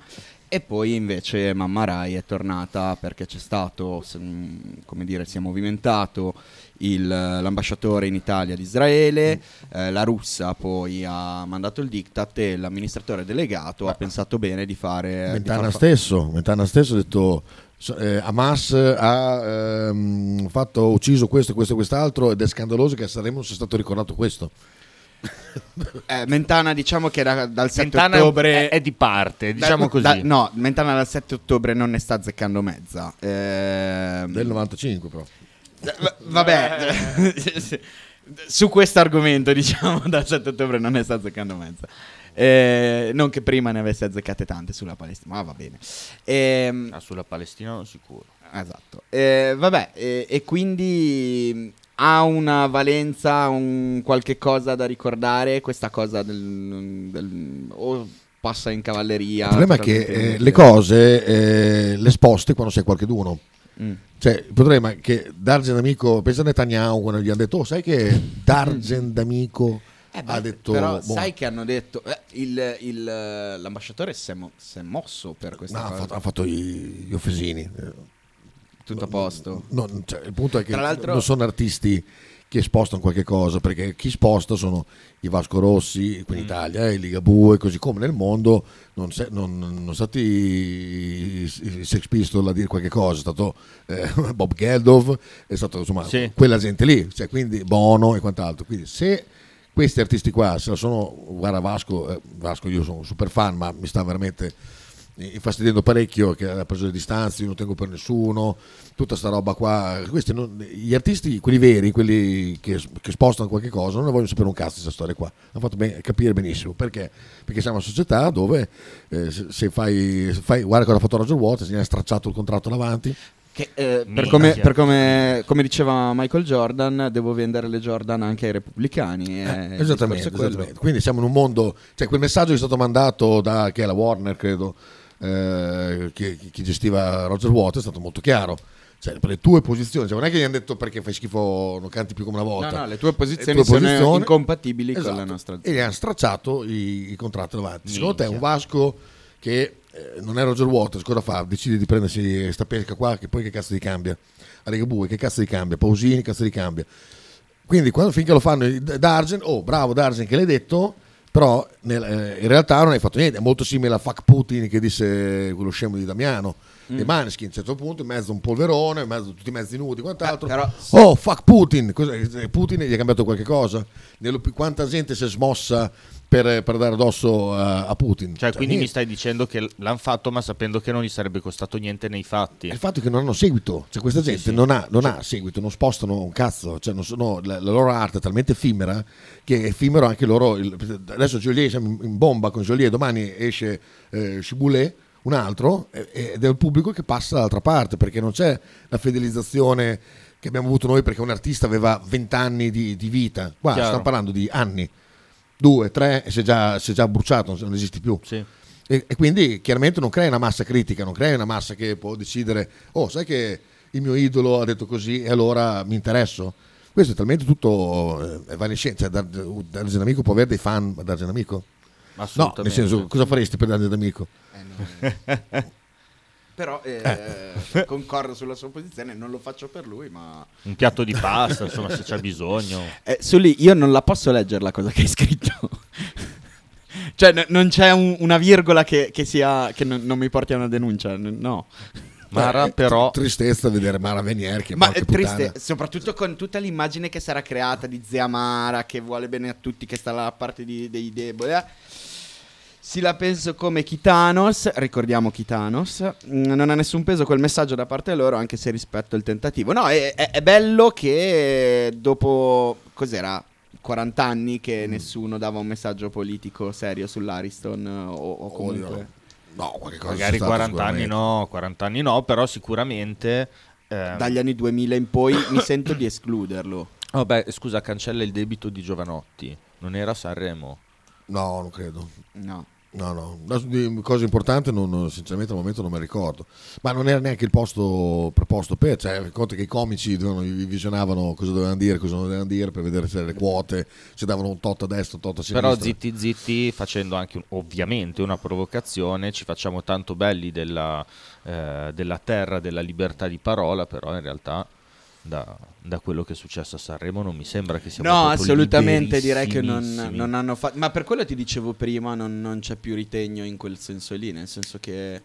e poi invece Mamma Rai è tornata perché c'è stato, mh, come dire, si è movimentato il- l'ambasciatore in Italia di Israele, eh, la russa poi ha mandato il diktat e l'amministratore delegato ha pensato bene di fare... di Mentana far fa- stesso, Mentana stesso ha detto eh, Hamas ha ehm, fatto, ucciso questo, questo e quest'altro ed è scandaloso che a Sanremo non sia stato ricordato questo. Eh, Mentana diciamo che da- dal 7 Mentana ottobre... è, è di parte, diciamo Da- così. da- no, Mentana dal 7 ottobre non ne sta azzeccando mezza. Ehm, Del 95 però. Va- Vabbè, su questo argomento, diciamo, dal 7 ottobre non ne sta azzeccando mezza. Eh, non che prima ne avesse azzeccate tante sulla Palestina, ma va bene. Ehm, Ah, sulla Palestina sicuro. esatto. Eh, vabbè, e, e quindi ha una valenza, un qualche cosa da ricordare questa cosa del, del- o passa in cavalleria. Il problema è che eh, le cose eh, le sposti quando sei qualcheduno. Mm. Cioè, il problema è che Dargen Amico, pensa a Netanyahu quando gli hanno detto, oh, sai che Dargen D'Amico Eh, beh, ha detto... però boh, sai che hanno detto eh, il, il, eh, l'ambasciatore si è, mo- si è mosso per questa no, ha cosa fatto, ha fatto i- gli offesini. Eh, tutto a posto No, cioè, il punto è che non sono artisti che spostano qualche cosa, perché chi sposta sono i Vasco Rossi qui in Mm. Italia, i Ligabue, così come nel mondo non, se- non- non sono stati i, i Sex Pistols a dire qualche cosa, è stato eh, Bob Geldof, è stato insomma Sì. quella gente lì, cioè, quindi Bono e quant'altro. Quindi se questi artisti qua se la sono, guarda Vasco, eh, Vasco io sono super fan, ma mi sta veramente infastidendo parecchio che ha preso le distanze, io non tengo per nessuno, tutta sta roba qua. Non- gli artisti, quelli veri, quelli che, che spostano qualche cosa, non ne vogliono sapere un cazzo di questa storia qua. Hanno fatto ben- capire benissimo perché? Perché siamo una società dove eh, se, se fai, fai, guarda cosa ha fatto Roger Waters, gli ha stracciato il contratto davanti. Che, eh, per, come, per come, come diceva Michael Jordan devo vendere le Jordan anche ai repubblicani eh, il esattamente, è esattamente. Quindi siamo in un mondo, cioè quel messaggio che è stato mandato da che è la Warner, credo, eh, che, chi gestiva Roger Waters, è stato molto chiaro. Cioè, per le tue posizioni, cioè, non è che gli hanno detto perché fai schifo, non canti più come una volta. No, no, le tue posizioni Le tue sono posizioni- incompatibili con Esatto. la nostra E gli hanno stracciato i, i contratti davanti. Secondo te un Minchia. Vasco che eh, non è Roger Waters, cosa fa? Decide di prendersi sta pesca qua, che poi che cazzo di cambia? A Ligabue, che cazzo di cambia? Pausini, che cazzo di cambia? Quindi quando finché lo fanno Dargen, oh bravo Dargen che l'hai detto, però nel- eh, in realtà non hai fatto niente, è molto simile a Fuck Putin che disse quello scemo di Damiano. Mm. E Maneskin a un certo punto in mezzo a un polverone, in mezzo a tutti i mezzi nudi, quant'altro. Eh, però- Oh, fuck Putin! Cosa- Putin gli ha cambiato qualche cosa? Nello- quanta gente si è smossa per, per dare addosso a, a Putin. Cioè, quindi mi niente. stai dicendo che l'hanno fatto, ma sapendo che non gli sarebbe costato niente nei fatti. Il fatto è che non hanno seguito, cioè questa gente sì. non, ha, non ha seguito, non spostano un cazzo, cioè non sono- la, la loro arte è talmente effimera che è effimero anche loro. il- adesso Joliet siamo in, bomba con Joliet, domani esce eh, Ciboulé, un altro, ed è il pubblico che passa dall'altra parte perché non c'è la fidelizzazione che abbiamo avuto noi perché un artista aveva 20 anni di, di vita. Qua Chiaro. stiamo parlando di anni, due, tre, si è già, si è già bruciato, non esisti più. Sì. E, e quindi chiaramente non crei una massa critica, non crei una massa che può decidere, oh, sai che il mio idolo ha detto così e allora mi interesso. Questo è talmente tutto eh, evanescente. Cioè, Dar- Dargen Amico può avere dei fan, ma Dargen Amico? No, nel senso, cosa faresti per Dargen Amico? Però eh, concordo sulla sua posizione, non lo faccio per lui, ma... Un piatto di pasta, insomma, se c'è bisogno. Eh, Sully, io non la posso leggere la cosa che hai scritto. cioè, n- non c'è un- una virgola che, che sia, che non, non mi porti a una denuncia, n- no. Mara, Eh, però, tr- Tristezza vedere Mara Venier che Ma è triste, puttana. soprattutto con tutta l'immagine che sarà creata di zia Mara, che vuole bene a tutti, che sta dalla parte di- dei deboli. Si la penso come Kitanos, ricordiamo Kitanos, mm, non ha nessun peso quel messaggio da parte loro, anche se rispetto il tentativo. No, è, è- è bello che dopo, cos'era, 40 anni Mm. che nessuno dava un messaggio politico serio sull'Ariston eh, o, o comunque... Oddio. No, qualche cosa magari c'è stato 40 anni no, 40 anni no, però sicuramente... ehm, Dagli anni 2000 in poi mi sento di escluderlo. Vabbè, scusa, cancella il debito di Giovanotti. Non era Sanremo. No, non credo. No. No, no, cose importanti non- sinceramente al momento non mi ricordo. Ma non era neanche il posto preposto per, cioè conto che i comici dovevano- visionavano cosa dovevano dire, cosa non dovevano dire per vedere se le quote, se davano un tot a destra, un tot a sinistra. Però zitti zitti, facendo anche ovviamente una provocazione, ci facciamo tanto belli della, eh, della terra, della libertà di parola, però in realtà da, da quello che è successo a Sanremo non mi sembra che sia No, assolutamente direi che non, non hanno fatto. Ma per quello ti dicevo prima, non, non c'è più ritegno in quel senso lì, nel senso che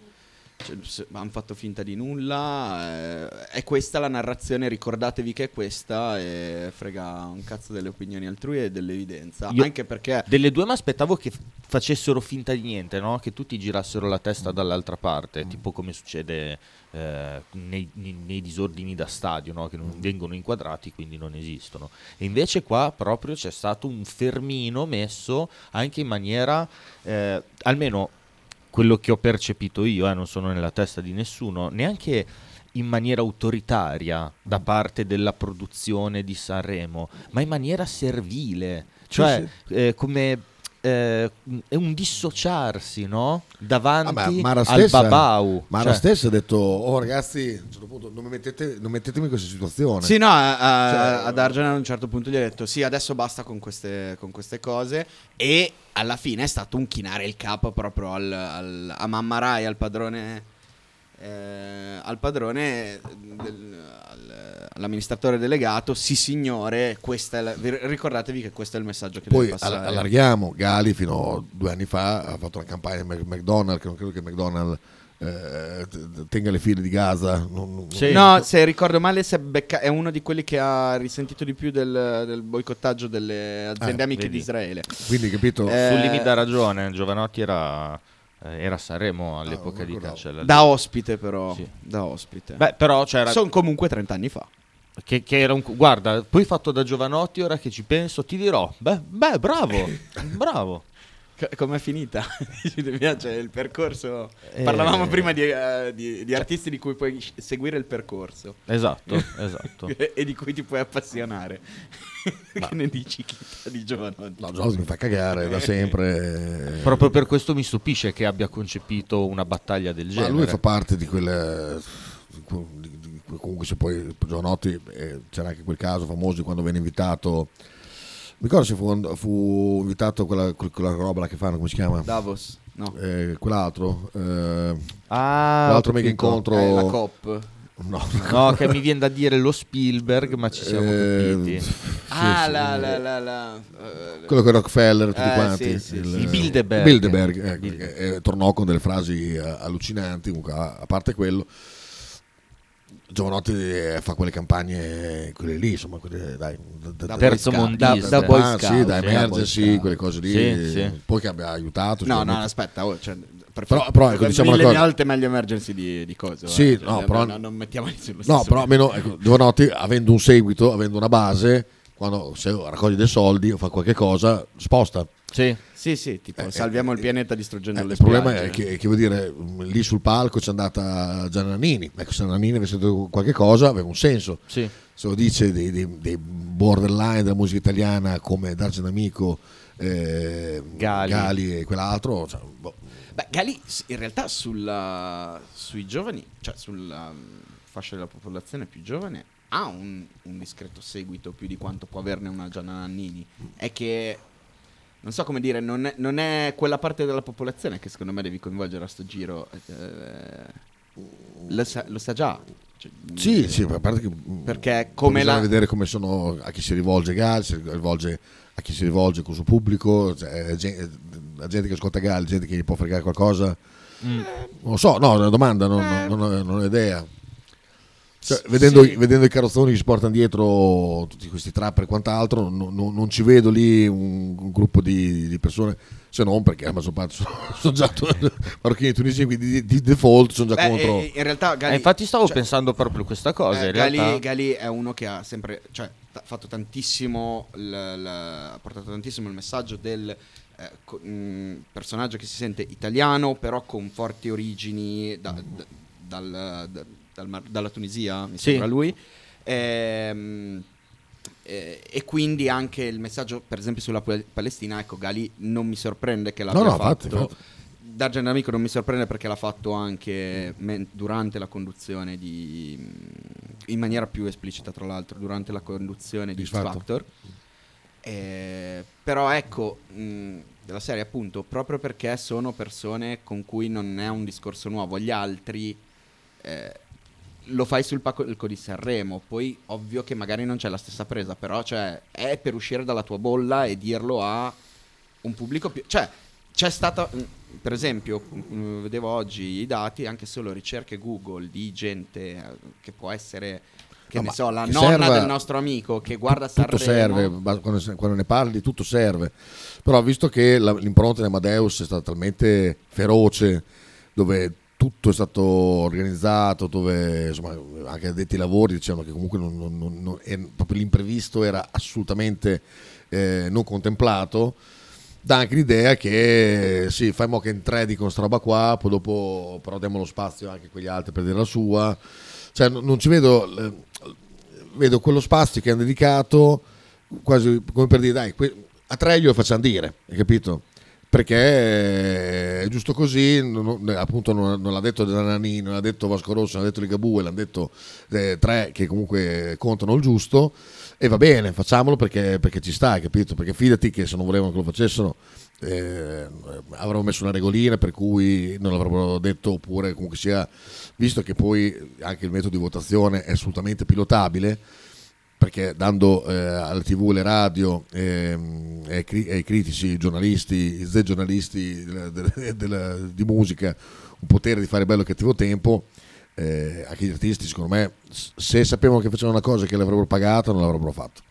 hanno fatto finta di nulla. eh, è questa la narrazione, ricordatevi che è questa e frega un cazzo delle opinioni altrui e dell'evidenza. Io- Anche perché Delle due mi aspettavo che facessero finta di niente, no? che tutti girassero la testa dall'altra parte, tipo come succede eh, nei, nei- nei disordini da stadio, no? che non vengono inquadrati, quindi non esistono. E invece qua proprio c'è stato un fermino messo anche in maniera, eh, almeno quello che ho percepito io, eh, non sono nella testa di nessuno, neanche in maniera autoritaria da parte della produzione di Sanremo, ma in maniera servile, cioè eh, come eh, è un dissociarsi, no? Davanti Ah, ma Mara al stessa- babau. Mara Cioè, stessa ha detto, oh ragazzi, a un certo punto non, mi mettete, non mettetemi in questa situazione. Sì, no, a- a- Cioè- ad Arjuna a un certo punto gli ha detto sì, adesso basta con queste, con queste cose e alla fine è stato un chinare il capo proprio al, al- a Mamma Rai, al padrone, eh, al padrone, del- al- all'amministratore delegato, sì signore, questa è la- vi- ricordatevi che questo è il messaggio che Poi deve passare. all- allarghiamo, Gali fino a due anni fa ha fatto una campagna Mac- McDonald's, che non credo che McDonald's eh, tenga le file di Gaza. non- non- Sì. No, se ricordo male, è, becca- è uno di quelli che ha risentito di più del, del boicottaggio delle aziende Eh, amiche vedi. di Israele. Quindi capito? Eh, Sulli mi dà ragione, Giovanotti era, era a Sanremo all'epoca non di. Cancella. Da ospite, però. Sì. Da ospite. Beh, però c'era... Sono comunque 30 anni fa. Che, che era un, guarda, poi fatto da Giovanotti, ora che ci penso, ti dirò, beh, beh bravo, bravo. C- com'è finita? Piace il percorso. Eh, Parlavamo prima di, eh, di- di artisti di cui puoi seguire il percorso Esatto, esatto. e di cui ti puoi appassionare. che ne dici Chita, di Giovanotti? No, Giorgio mi fa cagare da sempre. eh. Proprio per questo mi stupisce che abbia concepito una battaglia del Ma genere. lui fa parte di quelle. di- di- Comunque, se poi Giovanotti eh, c'era anche quel caso famoso di quando venne invitato. Mi ricordo se fu, fu invitato quella, quella roba che fanno, come si chiama? Davos? No. Eh, quell'altro, eh, Ah, l'altro ho mega incontro. Eh, la COP. No, No, che mi viene da dire lo Spielberg, ma ci siamo Eh, capiti. sì, ah, sì, la, la, la, la, eh, quello con Rockefeller, tutti Eh, quanti. sì, sì, sì. Il Bilderberg. Bilderberg, ecco, Bilderberg. che, eh, tornò con delle frasi eh, allucinanti, comunque, a, a parte quello. Giovanotti eh, fa quelle campagne, quelle lì, insomma, quelle, dai, da, Da terzo mondista. Da- da Boy Ah, Scout, sì, da sì, Emergency, da Boy quelle cose lì, Sì, sì. poi che abbia aiutato. No, no, aspetta, oh, cioè, per Però- però, ecco, diciamo mille cosa. volte meglio emergency di, di cose. Sì, eh, no, cioè, però- non mettiamoli sullo No, però almeno ecco, Giovanotti, avendo un seguito, avendo una base, quando se raccoglie dei soldi o fa qualche cosa, sposta. Sì. Sì, sì, tipo Eh, salviamo eh, il pianeta distruggendo Eh, le il problema spiagge. è che, che vuol dire, lì sul palco c'è andata Giannanini. Ecco, se Giannanini avesse detto qualche cosa aveva un senso. Sì. Se lo dice dei, dei- dei borderline della musica italiana come Dargen Amico, eh, Gali. e quell'altro, cioè, boh. Beh, Gali in realtà sulla- sui giovani, cioè sulla mm, fascia della popolazione più giovane, ha un, un discreto seguito più di quanto può averne una Gianna Nannini. È che, non so come dire, non è, non è quella parte della popolazione che secondo me devi coinvolgere a sto giro. eh, lo, sa, lo sa già. Cioè, Sì, sì, a parte che Perché come bisogna la... vedere come sono a chi si rivolge Gali, si rivolge a chi si rivolge con il suo pubblico, cioè, gente, la gente che ascolta Gali, gente che gli può fregare qualcosa. Mm. Non lo so, no, è una domanda, non, non- non ho, non ho idea. Cioè, vedendo, Sì. vedendo i carrozzoni che si portano dietro tutti questi trapper e quant'altro, non, non- non ci vedo lì un, un gruppo di, di persone, se non perché la maggior parte sono, sono già marocchini e tunisini, quindi di, di default sono già Beh, contro. eh, in realtà Gali... Eh, infatti stavo cioè, pensando proprio questa cosa. Eh, in Gali, realtà. Gali è uno che ha sempre cioè, t- fatto tantissimo l- l- ha portato tantissimo il messaggio del eh, co- mh, personaggio che si sente italiano però con forti origini da- da- dal- da- dal Mar- dalla Tunisia mi Sì. sembra lui Ehm, eh, e quindi anche il messaggio per esempio sulla Pal- Palestina ecco Gali non mi sorprende che l'abbia no, fatto infatti, infatti. Dargen Amico non mi sorprende perché l'ha fatto anche men- durante la conduzione di in maniera più esplicita tra l'altro durante la conduzione di Factor. Factor Eh, però ecco mh, della serie appunto proprio perché sono persone con cui non è un discorso nuovo gli altri eh, lo fai sul palco di Sanremo poi ovvio che magari non c'è la stessa presa però cioè è per uscire dalla tua bolla e dirlo a un pubblico più cioè c'è stata mh, per esempio mh, vedevo oggi i dati anche solo ricerche Google di gente eh, che può essere che No, ne so la nonna serva- del nostro amico che guarda tutto Sanremo serve, ba- quando, quando ne parli tutto serve. Però visto che la- l'impronta di Amadeus è stata talmente feroce, dove tutto è stato organizzato, dove insomma, anche addetti ai lavori dicevano che comunque non- non- non- è- l'imprevisto era assolutamente eh, non contemplato, dà anche l'idea che sì, fai mo che in tre dicono sta roba qua, poi dopo però diamo lo spazio anche a quegli altri per dire la sua. Cioè, non ci vedo eh, vedo quello spazio che hanno dedicato quasi come per dire dai que- a tre glielo facciamo dire hai capito perché è giusto così non- non- appunto non, non l'ha detto Zanani non l'ha detto Vasco Rosso non l'ha detto Ligabue l'hanno detto eh, tre che comunque contano il giusto e va bene facciamolo perché, perché ci sta capito? Perché fidati che se non volevano che lo facessero eh, avrebbero messo una regolina per cui non l'avrebbero detto oppure comunque sia visto che poi anche il metodo di votazione è assolutamente pilotabile perché dando eh, alle tv, alle radio ehm, e ai cri- ai critici, ai giornalisti, i Z giornalisti di musica un potere di fare bello e cattivo tempo, eh, anche gli artisti secondo me se sapevano che facevano una cosa che l'avrebbero pagata non l'avrebbero fatto.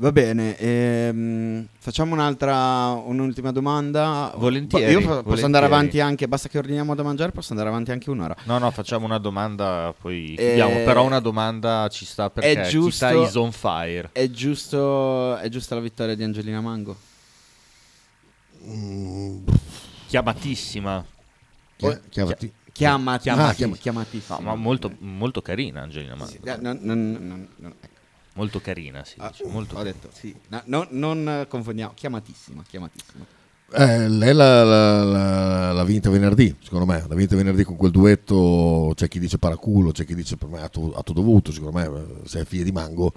Va bene, ehm, facciamo un'altra, un'ultima domanda. Volentieri, Io po- posso volentieri. andare avanti anche, basta che ordiniamo da mangiare, posso andare avanti anche un'ora. No, no, facciamo una domanda, poi Eh, chiudiamo. Però una domanda ci sta perché è giusto- Chita is on fire. È giusto, è giusta la vittoria di Angelina Mango? Chiamatissima. Chi- chiamati- Chiamati, Chiamati. ah, chiam- chiamatissima. No, ma molto, molto carina Angelina Mango. Sì, non- non- ecco. Molto carina, si Ah, dice. Molto ho detto, sì. No, no, non eh, confondiamo, chiamatissima, chiamatissima. Eh, lei l'ha, l'ha- l'ha- l'ha vinta venerdì, secondo me. L'ha vinta venerdì con quel duetto. C'è chi dice paraculo, c'è chi dice per me atto, atto dovuto. Secondo me, eh, se è figlia di Mango,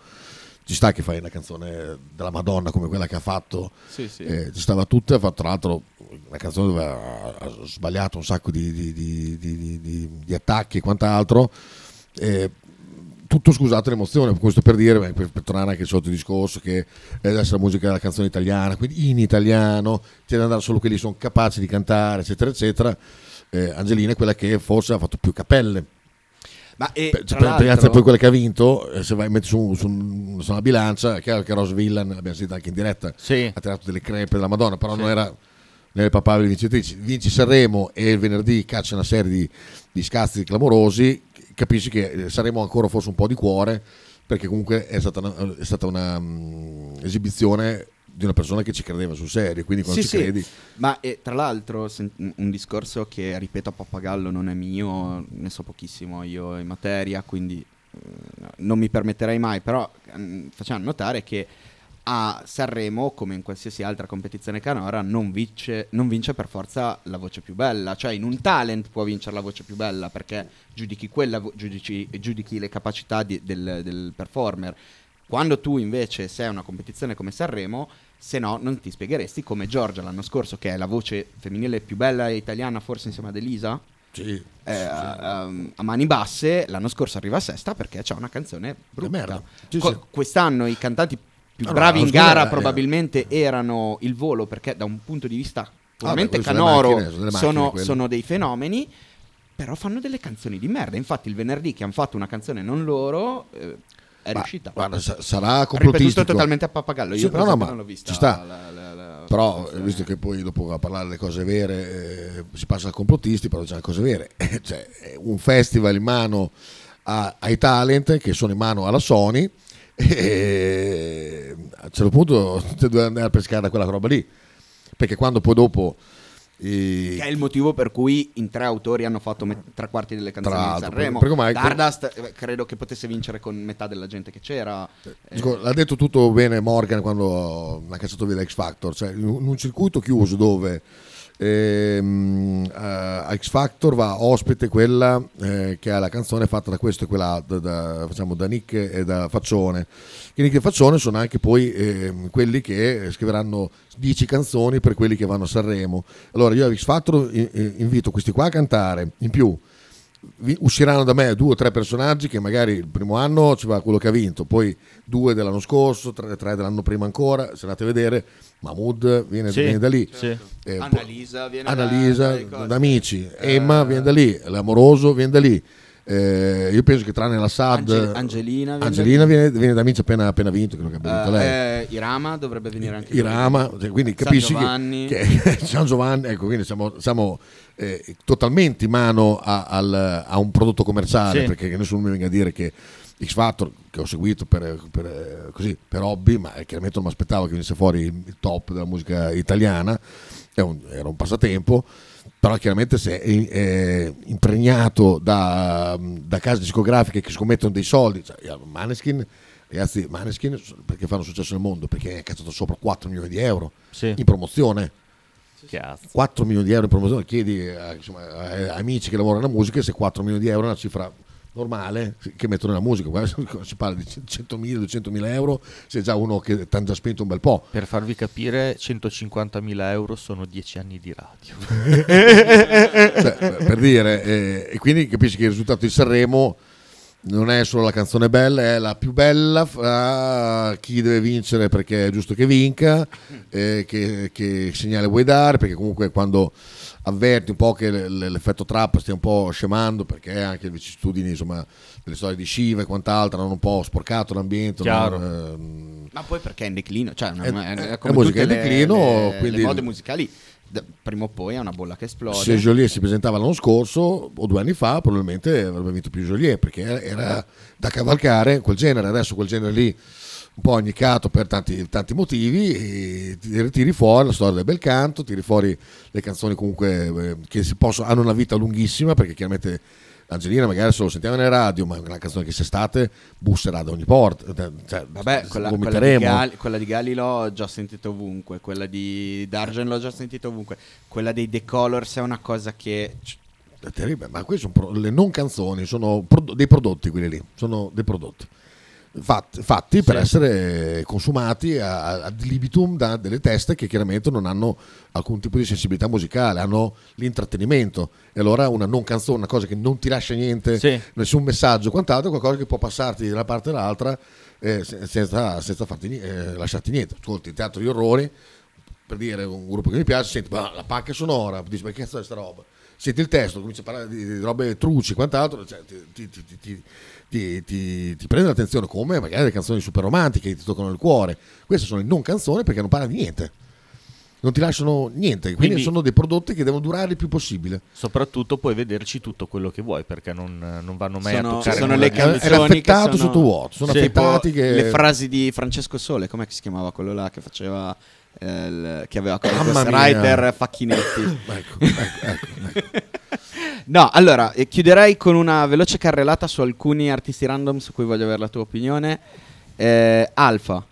ci sta che fai una canzone della Madonna come quella che ha fatto. Sì, sì. Eh, ci stava tutta. Ha fatto tra l'altro una canzone dove ha, ha sbagliato un sacco di, di- di- di- di- di- di attacchi e quant'altro. Eh, tutto scusato l'emozione, questo per dire, beh, per, per tornare anche al solito discorso che eh, essere la musica della canzone italiana, quindi in italiano, c'è da andare solo quelli che sono capaci di cantare, eccetera, eccetera. Eh, Angelina è quella che forse ha fatto più cappelle. Ma e, Per, per- l'altro- poi quella che ha vinto, eh, se vai metti su, su, su una bilancia, è chiaro che Rose Villan, l'abbiamo sentita anche in diretta, Sì. ha tirato delle crepe della Madonna, però non era nelle papabili vincitrici. Vinci Sanremo e il venerdì caccia una serie di, di scazzi clamorosi, capisci che eh, saremo ancora forse un po' di cuore, perché comunque è stata una, è stata una, mm, esibizione di una persona che ci credeva sul serio, quindi quando Sì, ci sì. credi... Ma eh, tra l'altro sen- un discorso che ripeto a pappagallo non è mio, ne so pochissimo io in materia, quindi eh, non mi permetterei mai, però mm, facciamo notare che a Sanremo, come in qualsiasi altra competizione canora, non vince, non vince per forza la voce più bella, cioè in un talent può vincere la voce più bella perché giudichi, quella, giudici, giudichi le capacità di- del, del performer. Quando tu invece sei a una competizione come Sanremo, se no non ti spiegheresti come Giorgia l'anno scorso, che è la voce femminile più bella italiana, forse insieme ad Elisa, Sì, eh, a, a mani basse, l'anno scorso arriva a sesta perché c'è una canzone brutta. Sì, Co- sì. Quest'anno i cantanti più no, bravi in gara eh. probabilmente erano il volo perché da un punto di vista sono le canoro macchine, sono sono, sono dei fenomeni, però fanno delle canzoni di merda. Infatti il venerdì che hanno fatto una canzone non loro eh, è Ma, riuscita. guarda, sa- sarà Ripetuto complotistico. totalmente a pappagallo. Io Sì, per no, ma non l'ho vista. ci sta. la- la- la- Però, eh, visto che poi dopo a parlare delle cose vere eh, si passa a complottisti, però c'è le cose vere. Cioè, è un festival in mano a- ai talent che sono in mano alla Sony e a un certo punto devi andare a pescare da quella roba lì. Perché quando poi dopo... i- Che è il motivo per cui in tre autori hanno fatto me- tre quarti delle canzoni di Sanremo. perché ormai- Stardust eh, credo che potesse vincere con metà della gente che c'era. Eh, Dico, l'ha detto tutto bene Morgan quando ha cacciato via l'X Factor, cioè in un circuito chiuso dove ehm, eh, a X Factor va ospite quella eh, che ha la canzone fatta da questo e quell'altro, da, facciamo, da Nick e da Faccione. Che Nick e Faccione sono anche poi ehm, quelli che scriveranno 10 canzoni per quelli che vanno a Sanremo. Allora io a X Factor i- invito questi qua a cantare, in più usciranno da me due o tre personaggi che magari il primo anno ci va quello che ha vinto, poi due dell'anno scorso, tre, tre dell'anno prima ancora, se andate a vedere, Mahmood viene, Sì, viene da lì, sì. Eh, Annalisa viene da- Annalisa, cose. da amici, Eh, Emma viene da lì, l'amoroso viene da lì. Eh, io penso che tranne la SAD Ange- Angelina viene Angelina da viene, viene da amici appena, appena vinto credo che abbia vinto lei Eh, Irama dovrebbe venire anche Irama, lui. cioè, quindi San capisci Giovanni. che, che San Giovanni, ecco, quindi siamo, siamo, eh, totalmente in mano a, al- a un prodotto commerciale, Sì. perché nessuno mi venga a dire che X Factor, che ho seguito per, per, eh, così, per hobby, ma chiaramente non mi aspettavo che venisse fuori il top della musica italiana, un- era un passatempo, però chiaramente se è, è impregnato da, da case discografiche che scommettono dei soldi, cioè, Maneskin, ragazzi, Maneskin perché fanno successo nel mondo? Perché è cazzato sopra 4 milioni di euro Sì. in promozione. Cazzo. 4 milioni di euro in promozione, chiedi a, insomma, a- a amici che lavorano nella musica se 4 milioni di euro è una cifra normale che mettono nella musica, si parla di 100.000, 200.000 euro, se già uno che ti hanno già spento un bel po'. Per farvi capire, 150.000 euro sono 10 anni di radio. Cioè, per dire, eh, e quindi capisci che il risultato di Sanremo non è solo la canzone bella, è la più bella fra chi deve vincere perché è giusto che vinca, eh, che, che segnale vuoi dare, perché comunque quando avverti un po' che l'effetto trap stia un po' scemando, perché anche le vicissitudini, insomma, delle storie di Shiva e quant'altro hanno un po' sporcato l'ambiente. Non- ehm, Ma poi perché è in declino, cioè È- è, è- come è musica in declino, le, quindi- le mode musicali, prima o poi è una bolla che esplode. Se Joliet si presentava l'anno scorso o due anni fa, probabilmente avrebbe vinto più Joliet perché era da cavalcare quel genere. Adesso quel genere lì un po' agnicato per tanti, tanti motivi. E ti- tiri fuori la storia del bel canto, tiri fuori le canzoni comunque eh, che possono, hanno una vita lunghissima perché chiaramente. Angelina magari se lo sentiamo nella radio, ma è una canzone che s'estate busserà da ogni porta. Cioè, Vabbè, quella, quella, di. Gali, quella di Gali l'ho già sentita ovunque, quella di Dargen l'ho già sentita ovunque, quella dei The Colors è una cosa che... È terribile, ma queste sono pro- le non canzoni, sono pro- dei prodotti quelli lì, sono dei prodotti. Fatti, fatti per essere consumati ad libitum da delle teste che chiaramente non hanno alcun tipo di sensibilità musicale, hanno l'intrattenimento. E allora una non canzone, una cosa che non ti lascia niente, nessun messaggio, quant'altro, è qualcosa che può passarti da una parte all'altra eh, se- senza, senza farti, eh, lasciarti niente. Ascolti teatro di orrori, per dire un gruppo che mi piace, senti "Ma la pacca sonora, dici ma che cazzo è sta roba? senti il testo, comincia a parlare di, di robe truci quant'altro, cioè, ti, ti- ti- ti- ti- ti- prende l'attenzione come magari le canzoni super romantiche che ti toccano il cuore. Queste sono le non canzoni perché non parla di niente. Non ti lasciano niente, quindi, Quindi- sono dei prodotti che devono durare il più possibile. Soprattutto puoi vederci tutto quello che vuoi perché non, non vanno mai Sono- a toccare sono le canzoni che sono- sotto vuoto, sono Sì, affettati che... Le frasi di Francesco Sole, com'è che si chiamava quello là che faceva eh, il- che aveva come Mamma ghostwriter Facchinetti. Ecco, ecco, ecco, ecco. No, allora, eh, chiuderei con una veloce carrellata su alcuni artisti random su cui voglio avere la tua opinione. Eh, Alfa,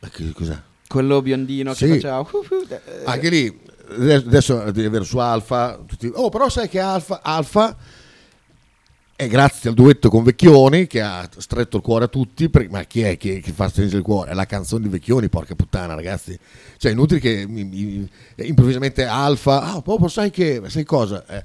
Ecco, Cos'è? quello biondino Sì. che faceva... uh, uh, eh, Anche lì, adesso- adesso devi avere su Alfa, tutti, oh però sai che Alfa, Alfa è grazie al duetto con Vecchioni che ha stretto il cuore a tutti, per- ma chi è che, che fa stringere il cuore? È la canzone di Vecchioni, porca puttana ragazzi, cioè è inutile che mi- mi- improvvisamente Alfa, ah proprio sai che, sai cosa? Eh,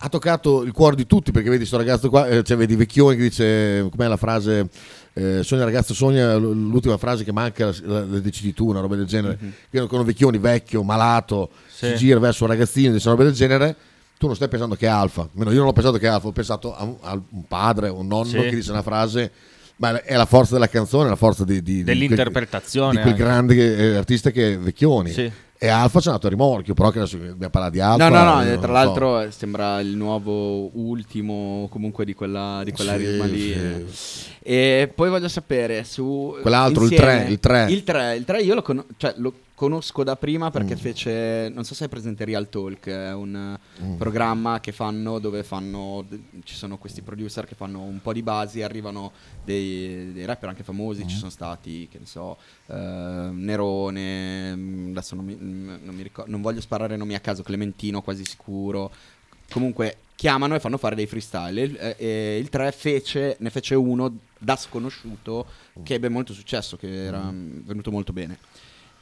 ha toccato il cuore di tutti perché vedi sto ragazzo qua, eh, cioè vedi Vecchioni che dice, com'è la frase, eh, sogna ragazzo sogna, l'ultima frase che manca la, la- decidi tu, una roba del genere, che con Vecchioni vecchio, malato, Sì. si gira verso un ragazzino, dice una roba del genere, tu non stai pensando che è Alfa, io non ho pensato che è Alfa, ho pensato a un, a un padre, un nonno Sì. che dice una frase, ma è la forza della canzone, la forza di, di- di quel- Dell'interpretazione di quel grande eh, artista che è Vecchioni. Sì. E Alfa c'è andato a rimorchio, però che adesso dobbiamo parlare di Alfa. No, no, no, eh, non tra so. l'altro eh, sembra il nuovo ultimo comunque di quella, di quella Sì, lì. sì. eh. E poi voglio sapere su... Quell'altro, il insieme- il tre. Il 3, il 3 io lo, cono- cioè, lo conosco da prima perché Mm. fece, non so se hai presente Real Talk, è un eh, programma che fanno dove fanno, ci sono questi producer che fanno un po' di basi, arrivano dei, dei rapper anche famosi, Mm. ci sono stati, che ne so, eh, Nerone, mm, adesso non mi, mm, non mi ricordo, non voglio sparare nomi a caso, Clementino quasi sicuro, comunque chiamano e fanno fare dei freestyle. Il, eh, e il 3 fece, ne fece uno da sconosciuto che ebbe molto successo, che era mm, venuto molto bene.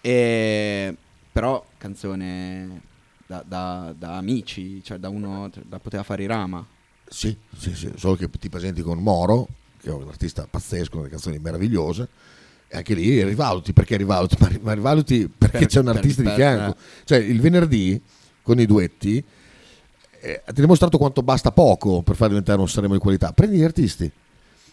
E, però canzone da, da- da amici, cioè da uno da poteva fare i rama. Sì, sì, sì, solo che ti presenti con Moro, che è un artista pazzesco, con delle canzoni meravigliose, e anche lì rivaluti, perché rivaluti? Ma, rivaluti perché Per- c'è un per- artista per- di fianco. Cioè il venerdì, con i duetti, eh, ti ha dimostrato quanto basta poco per far diventare un Sanremo di qualità. Prendi gli artisti.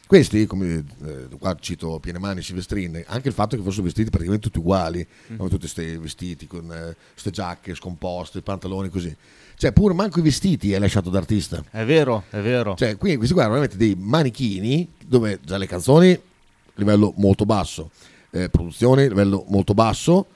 Questi, come eh, qua cito Pienemani e Silvestrin, anche il fatto che fossero vestiti praticamente tutti uguali, con tutti questi vestiti, con queste giacche scomposte, pantaloni così. Cioè, pure manco i vestiti hai lasciato d'artista. È vero, è vero. Cioè, quindi questi qua erano veramente dei manichini dove già le canzoni, livello molto basso, eh, produzioni, livello molto basso,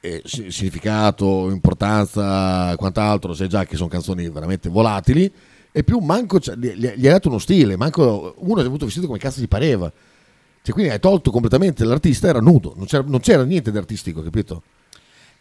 eh, si- significato, importanza, quant'altro, sai già che sono canzoni veramente volatili, e più manco cioè, gli, gli hai dato uno stile, manco uno è venuto vestito come cazzo gli pareva. Cioè, quindi hai tolto completamente l'artista, era nudo, non c'era, non c'era niente di artistico, capito?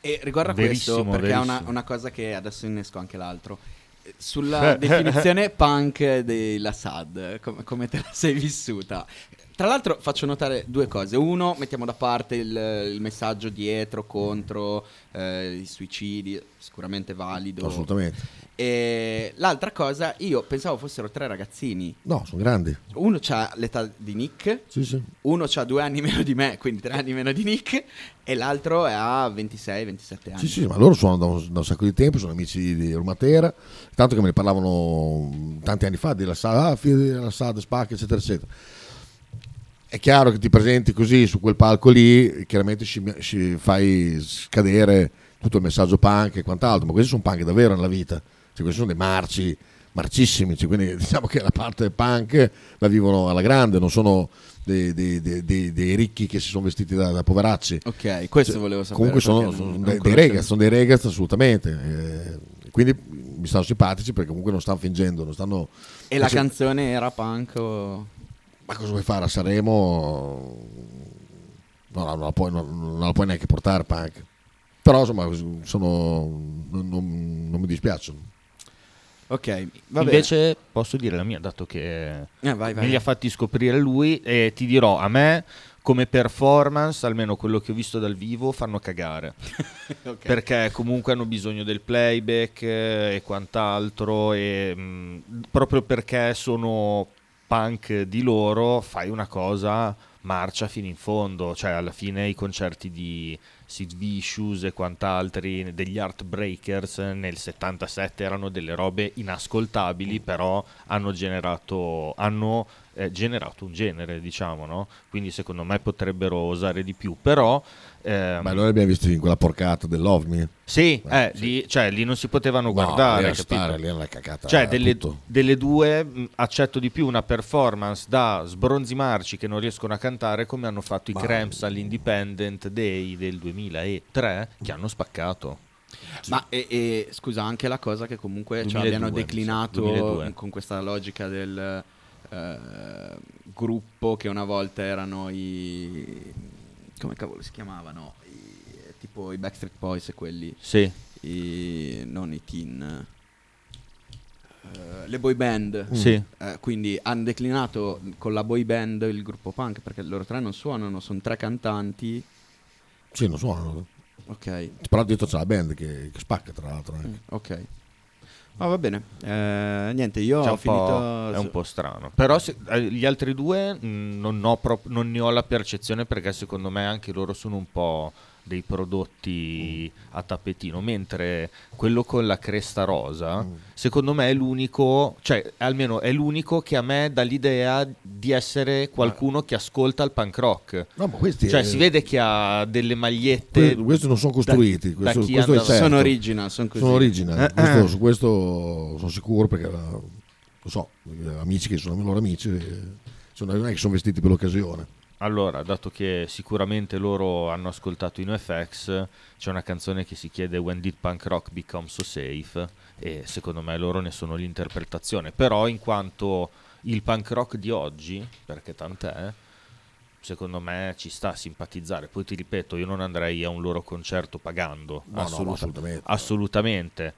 E riguardo a Verissimo, questo, perché è una, una cosa che adesso innesco anche l'altro. Eh, Sulla definizione punk della SAD, com- come te la sei vissuta? Tra l'altro faccio notare due cose. Uno, mettiamo da parte il, il messaggio dietro, contro eh, i suicidi, sicuramente valido. Assolutamente. E l'altra cosa, io pensavo fossero tre ragazzini. No, sono grandi. Uno ha l'età di Nick, Sì, sì. uno ha due anni meno di me, quindi tre anni meno di Nick, e l'altro ha 26-27 anni. Sì, sì, ma loro sono da un, da un sacco di tempo, sono amici di Rumatera, tanto che me ne parlavano tanti anni fa della SAD, ah, figlia della SAD, Spac, eccetera, eccetera. È chiaro che ti presenti così su quel palco lì, chiaramente ci, ci fai scadere tutto il messaggio punk e quant'altro, ma questi sono punk davvero nella vita, questi sono dei marci, marcissimi, cioè, quindi diciamo che la parte punk la vivono alla grande, non sono dei, dei- dei- dei- ricchi che si sono vestiti da, da poveracci. Ok, questo Cioè, volevo sapere. Comunque sono, sono non- dei, non regas, sono dei regas assolutamente. eh, quindi mi stanno simpatici perché comunque non stanno fingendo, non stanno... E la Cioè, canzone era punk o... Ma cosa vuoi fare a Sanremo? No, no, non, la puoi, non- non la puoi neanche portare punk. Però insomma sono, non, non- non mi dispiacciono. Ok, va Invece posso dire la mia, dato che bene. Eh, vai, vai. me li ha fatti scoprire lui e ti dirò, a me come performance, almeno quello che ho visto dal vivo, fanno cagare. Ok. Perché comunque hanno bisogno del playback eh, e quant'altro e mh, proprio perché sono punk di loro fai una cosa marcia fino in fondo, cioè alla fine i concerti di Sid Vicious e quant'altri degli Heartbreakers nel 77 erano delle robe inascoltabili, però hanno generato hanno eh, generato un genere, diciamo, no? Quindi secondo me potrebbero osare di più, però ehm, Ma noi abbiamo visto in quella porcata del Love Me. sì, Eh, eh, sì. Lì, cioè, lì non si potevano No, guardare, lì a capito? stare, lì una cacata. Cioè, delle, delle due mh, accetto di più una performance da sbronzimarci che non riescono a cantare come hanno fatto i Ma- Cramps all'Independent Day del 2003 che hanno spaccato. Ma e, e, scusa, anche la cosa che comunque cioè, 2002, abbiano mi sa, declinato 2002. con questa logica del eh, gruppo che una volta erano i... come cavolo si chiamavano? I- tipo i Backstreet Boys e quelli, Sì, i, non i teen, eh, le boy band. sì. Eh, quindi hanno declinato con la boy band il gruppo punk perché loro tre non suonano, sono tre cantanti. Sì, non suonano. Ok, Però dietro c'è la band che, che spacca, tra l'altro. Mm, ok. Ah, va bene. Eh, niente, io Cioè, ho finito. è un po' strano. Però se- eh, gli altri due mh, non, ho prop- non ne ho la percezione perché secondo me anche loro sono un po' dei prodotti a tappetino, mentre quello con la cresta rosa, secondo me è l'unico, cioè almeno è l'unico che a me dà l'idea di essere qualcuno che ascolta il punk rock. No, ma questi Cioè eh, si vede che ha delle magliette... que- questi non sono costruiti. da questo, chi questo è certo. Sono original, sono così. Sono original. Eh, Questo- eh. Su questo sono sicuro perché lo so, amici che sono i loro amici, eh, sono, non è che sono vestiti per l'occasione. Allora, dato che sicuramente loro hanno ascoltato i NoFX, c'è una canzone che si chiede When did punk rock become so safe? E secondo me loro ne sono l'interpretazione. Però in quanto il punk rock di oggi, perché tant'è, secondo me ci sta a simpatizzare. Poi ti ripeto, io non andrei a un loro concerto pagando, No, no, assoluta- assolutamente. assolutamente.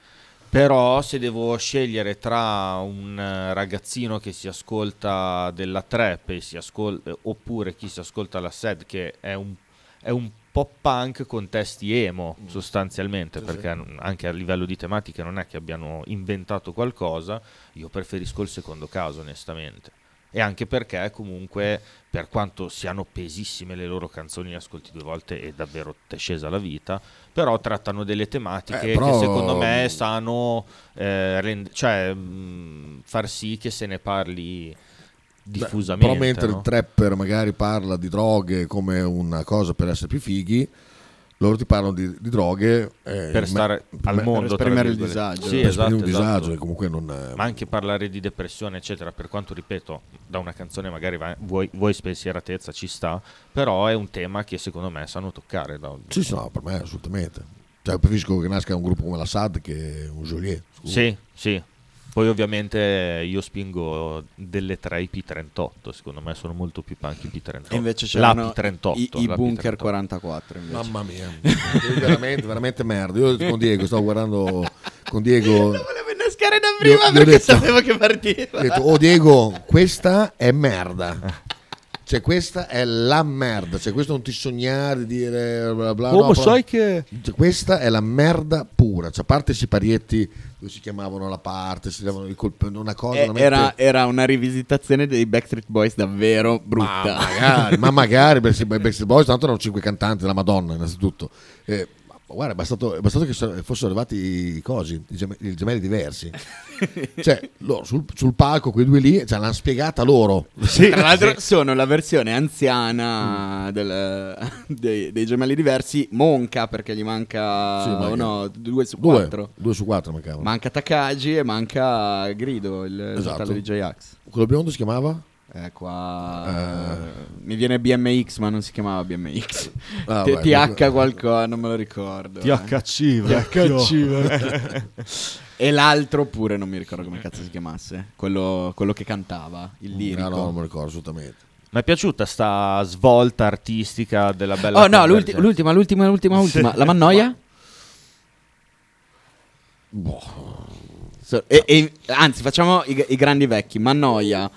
Però se devo scegliere tra un eh, ragazzino che si ascolta della trap e si ascol- oppure chi si ascolta la SED che è un, è un pop punk con testi emo sostanzialmente perché n- anche a livello di tematiche non è che abbiano inventato qualcosa io preferisco il secondo caso onestamente e anche perché comunque per quanto siano pesissime le loro canzoni le ascolti due volte e davvero ti è scesa la vita però trattano delle tematiche Eh, però- che secondo me sanno eh, rend- cioè, mh, far sì che se ne parli diffusamente Però mentre no? il trapper magari parla di droghe come una cosa per essere più fighi, loro ti parlano di, di droghe eh, per stare al me- mondo tra esprimere il disagio. sì, per esatto, esprimere un esatto. disagio comunque non... eh, ma anche parlare di depressione eccetera per quanto ripeto da una canzone magari va- vuoi, vuoi spensieratezza ci sta però è un tema che secondo me sanno toccare da- Sì, sì, no, per me assolutamente. Cioè, preferisco che nasca un gruppo come la SAD che un Joliet. scusa. sì sì poi ovviamente io spingo delle 3 IP38 secondo me sono molto più punk IP38 E invece la c'erano P38 i, i la Bunker P38. 44 invece. Mamma mia, veramente, veramente merda. Io con Diego stavo guardando con Diego. Ho volevo innescare da prima io ho perché detto- sapevo che partiva. detto, oh Diego, questa è merda. Cioè, questa è la merda. Cioè, questo non ti sognare di dire bla bla. Oh, no, ma però- sai che Cioè, questa è la merda pura. Cioè, a parte i siparietti dove si chiamavano la parte, si chiamavano il colpo, una cosa. Eh, era, era una rivisitazione dei Backstreet Boys davvero Ma brutta. magari, ma magari perché i Backstreet Boys tanto erano cinque cantanti della Madonna innanzitutto Eh, ma guarda è bastato, è bastato che fossero arrivati i cosi i, gem- i gemelli diversi cioè loro sul, sul palco quei due lì cioè, l'hanno spiegata loro Tra l'altro sono la versione anziana del- dei, dei gemelli diversi, Monca perché gli manca Sì, manca- no, due su due, quattro. due su quattro mancavano Manca Takagi e manca Grido, il Esatto. fratello di J-Ax. quello biondo si chiamava? Eh, qua Eh. mi viene BMX, ma non si chiamava BMX. Ah, T- beh, TH qualcosa, non me lo ricordo. eh. THC THC. e l'altro pure non mi ricordo come cazzo si chiamasse. Quello, quello che cantava, il lirico. Ah, no non me lo ricordo assolutamente mi è piaciuta sta svolta artistica della bella Oh no, l'ulti- l'ultima, l'ultima, l'ultima, l'ultima. La Mannoia? Boh. So- e- e- anzi, facciamo i, i grandi vecchi. Mannoia,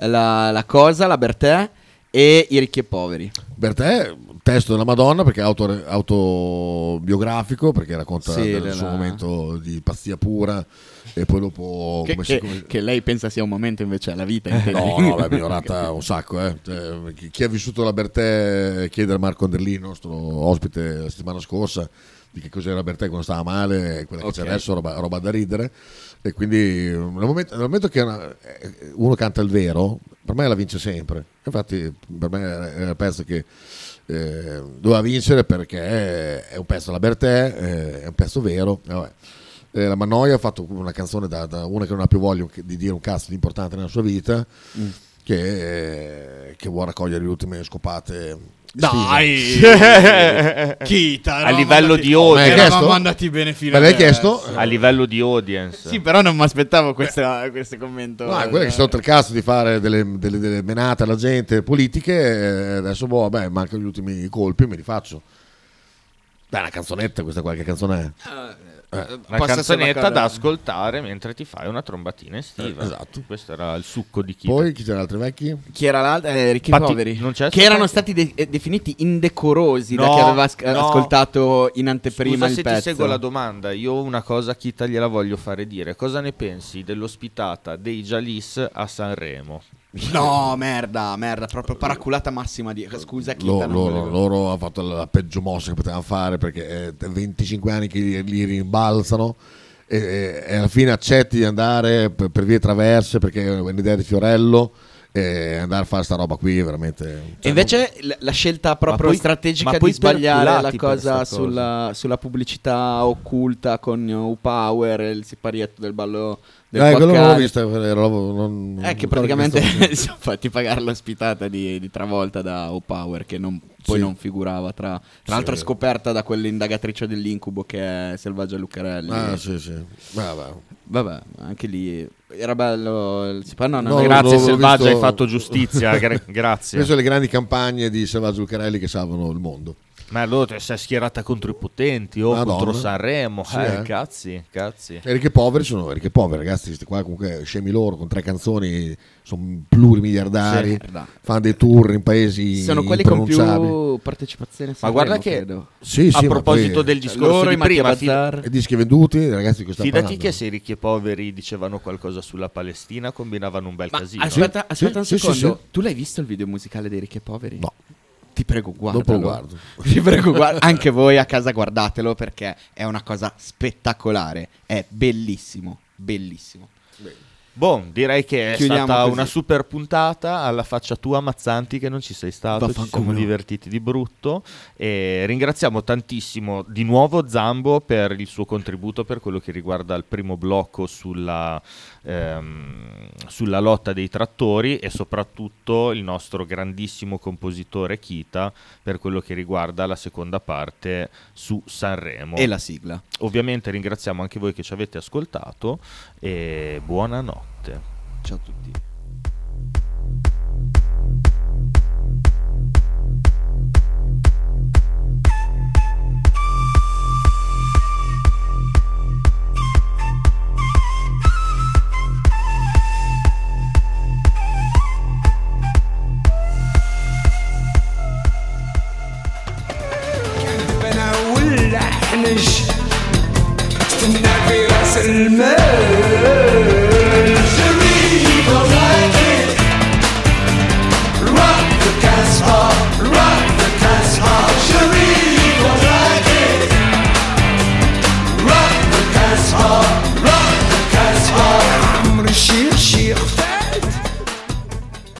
la, la Cosa, la Bertè e i ricchi e poveri. per te testo della Madonna perché è auto- autobiografico, perché racconta Sì, del della- suo momento di pazzia pura e poi dopo... Che, come si- che- come- che lei pensa sia un momento invece alla vita. intendi? No, no, l'ha migliorata un sacco. Eh. Cioè, chi, chi ha vissuto la Bertè chiede a Marco Anderlino, nostro ospite la settimana scorsa, di che cos'era la Bertè quando stava male, e quella che Ok. c'è adesso, roba, roba da ridere. E quindi nel momento, nel momento che una- eh, uno canta il vero, per me la vince sempre. Infatti, per me era il pezzo che eh, doveva vincere perché è un pezzo della Bertè, eh, è un pezzo vero. vabbè. Eh, la Mannoia ha fatto una canzone da, da una che non ha più voglia di dire un cazzo di importante nella sua vita, Mm. che, che vuole raccogliere le ultime scopate. Dai! Kita, A livello di audience. Eravamo andati bene fino Me l'hai chiesto? A livello di audience. Sì, però non mi aspettavo questo commento. No, quelle che sono il cazzo di fare delle, delle- delle menate alla gente politiche, eh, adesso boh, vabbè, mancano gli ultimi colpi, me li faccio. Dai, una canzonetta, questa qualche canzone è. Una canzonetta da ascoltare mentre ti fai una trombatina estiva. Eh, esatto. Questo era il succo di chi. Poi chi c'erano altri vecchi? Chi era l'altro? Eh, Ricchi Infatti, Poveri. non c'è che erano stati de- eh, definiti indecorosi da No, chi aveva as- no. ascoltato in anteprima Scusa il se pezzo. ti seguo la domanda, io una cosa a Kita gliela voglio fare dire. Cosa ne pensi dell'ospitata dei Jalis a Sanremo? No, merda, merda, proprio paraculata massima di... Scusa, non loro, volevo- loro hanno fatto la peggio mossa che potevano fare perché è 25 anni che li, li rimbalzano e, e- e alla fine accetti di andare per, per vie traverse perché è un'idea di Fiorello e andare a fare sta roba qui veramente E cioè, invece l- la scelta proprio poi- strategica di sbagliare la perculati per cosa sulla, sulla pubblicità occulta con U-Power, il siparietto del ballo del Dai, quello non l'ho vista, ero- non- È che non praticamente che si sono fatti pagare l'ospitata di, di Travolta da O-Power che non- poi Sì. non figurava tra, tra Sì. l'altro scoperta da quell'indagatrice dell'incubo che è Selvaggia Lucarelli. Ah, sì, sì. Vabbè. Vabbè, anche lì era bello. no, no, No, Grazie Selvaggia, visto- hai fatto giustizia. gra- grazie. Queste sono le grandi campagne di Salvaggio Lucarelli che salvano il mondo. Ma allora ti sei schierata contro i potenti o Madonna. contro Sanremo. Sì, eh, eh. cazzi, cazzi. E ricchi e poveri sono ricchi e poveri, ragazzi. Questi qua comunque scemi loro con tre canzoni, sono plurimiliardari, Sì, fanno dei tour in paesi Sono quelli con più partecipazione. Ma Sanremo, guarda che- credo. Sì, sì, a proposito poi- del Cioè, discorso loro, di prima, fi- Bazzar. E dischi venduti, ragazzi, di cosa fidati parlando? che se i ricchi e poveri dicevano qualcosa sulla Palestina combinavano un bel Ma casino. aspetta, aspetta Sì, un sì, sì, secondo. sì. Tu l'hai visto il video musicale dei ricchi e poveri? No. Ti prego, guardalo. Dopo guardo. Ti prego, guarda. Anche voi a casa guardatelo perché è una cosa spettacolare. È bellissimo, bellissimo. Boh, direi che è Chiudiamo stata così. una super puntata alla faccia tua Mazzanti che non ci sei stato, ci Vaffanculo. siamo divertiti di brutto e ringraziamo tantissimo di nuovo Zambo per il suo contributo per quello che riguarda il primo blocco sulla, ehm, sulla lotta dei trattori e soprattutto il nostro grandissimo compositore Kita per quello che riguarda la seconda parte su Sanremo. E la sigla. Ovviamente ringraziamo anche voi che ci avete ascoltato e buonanotte. Ciao a tutti. المال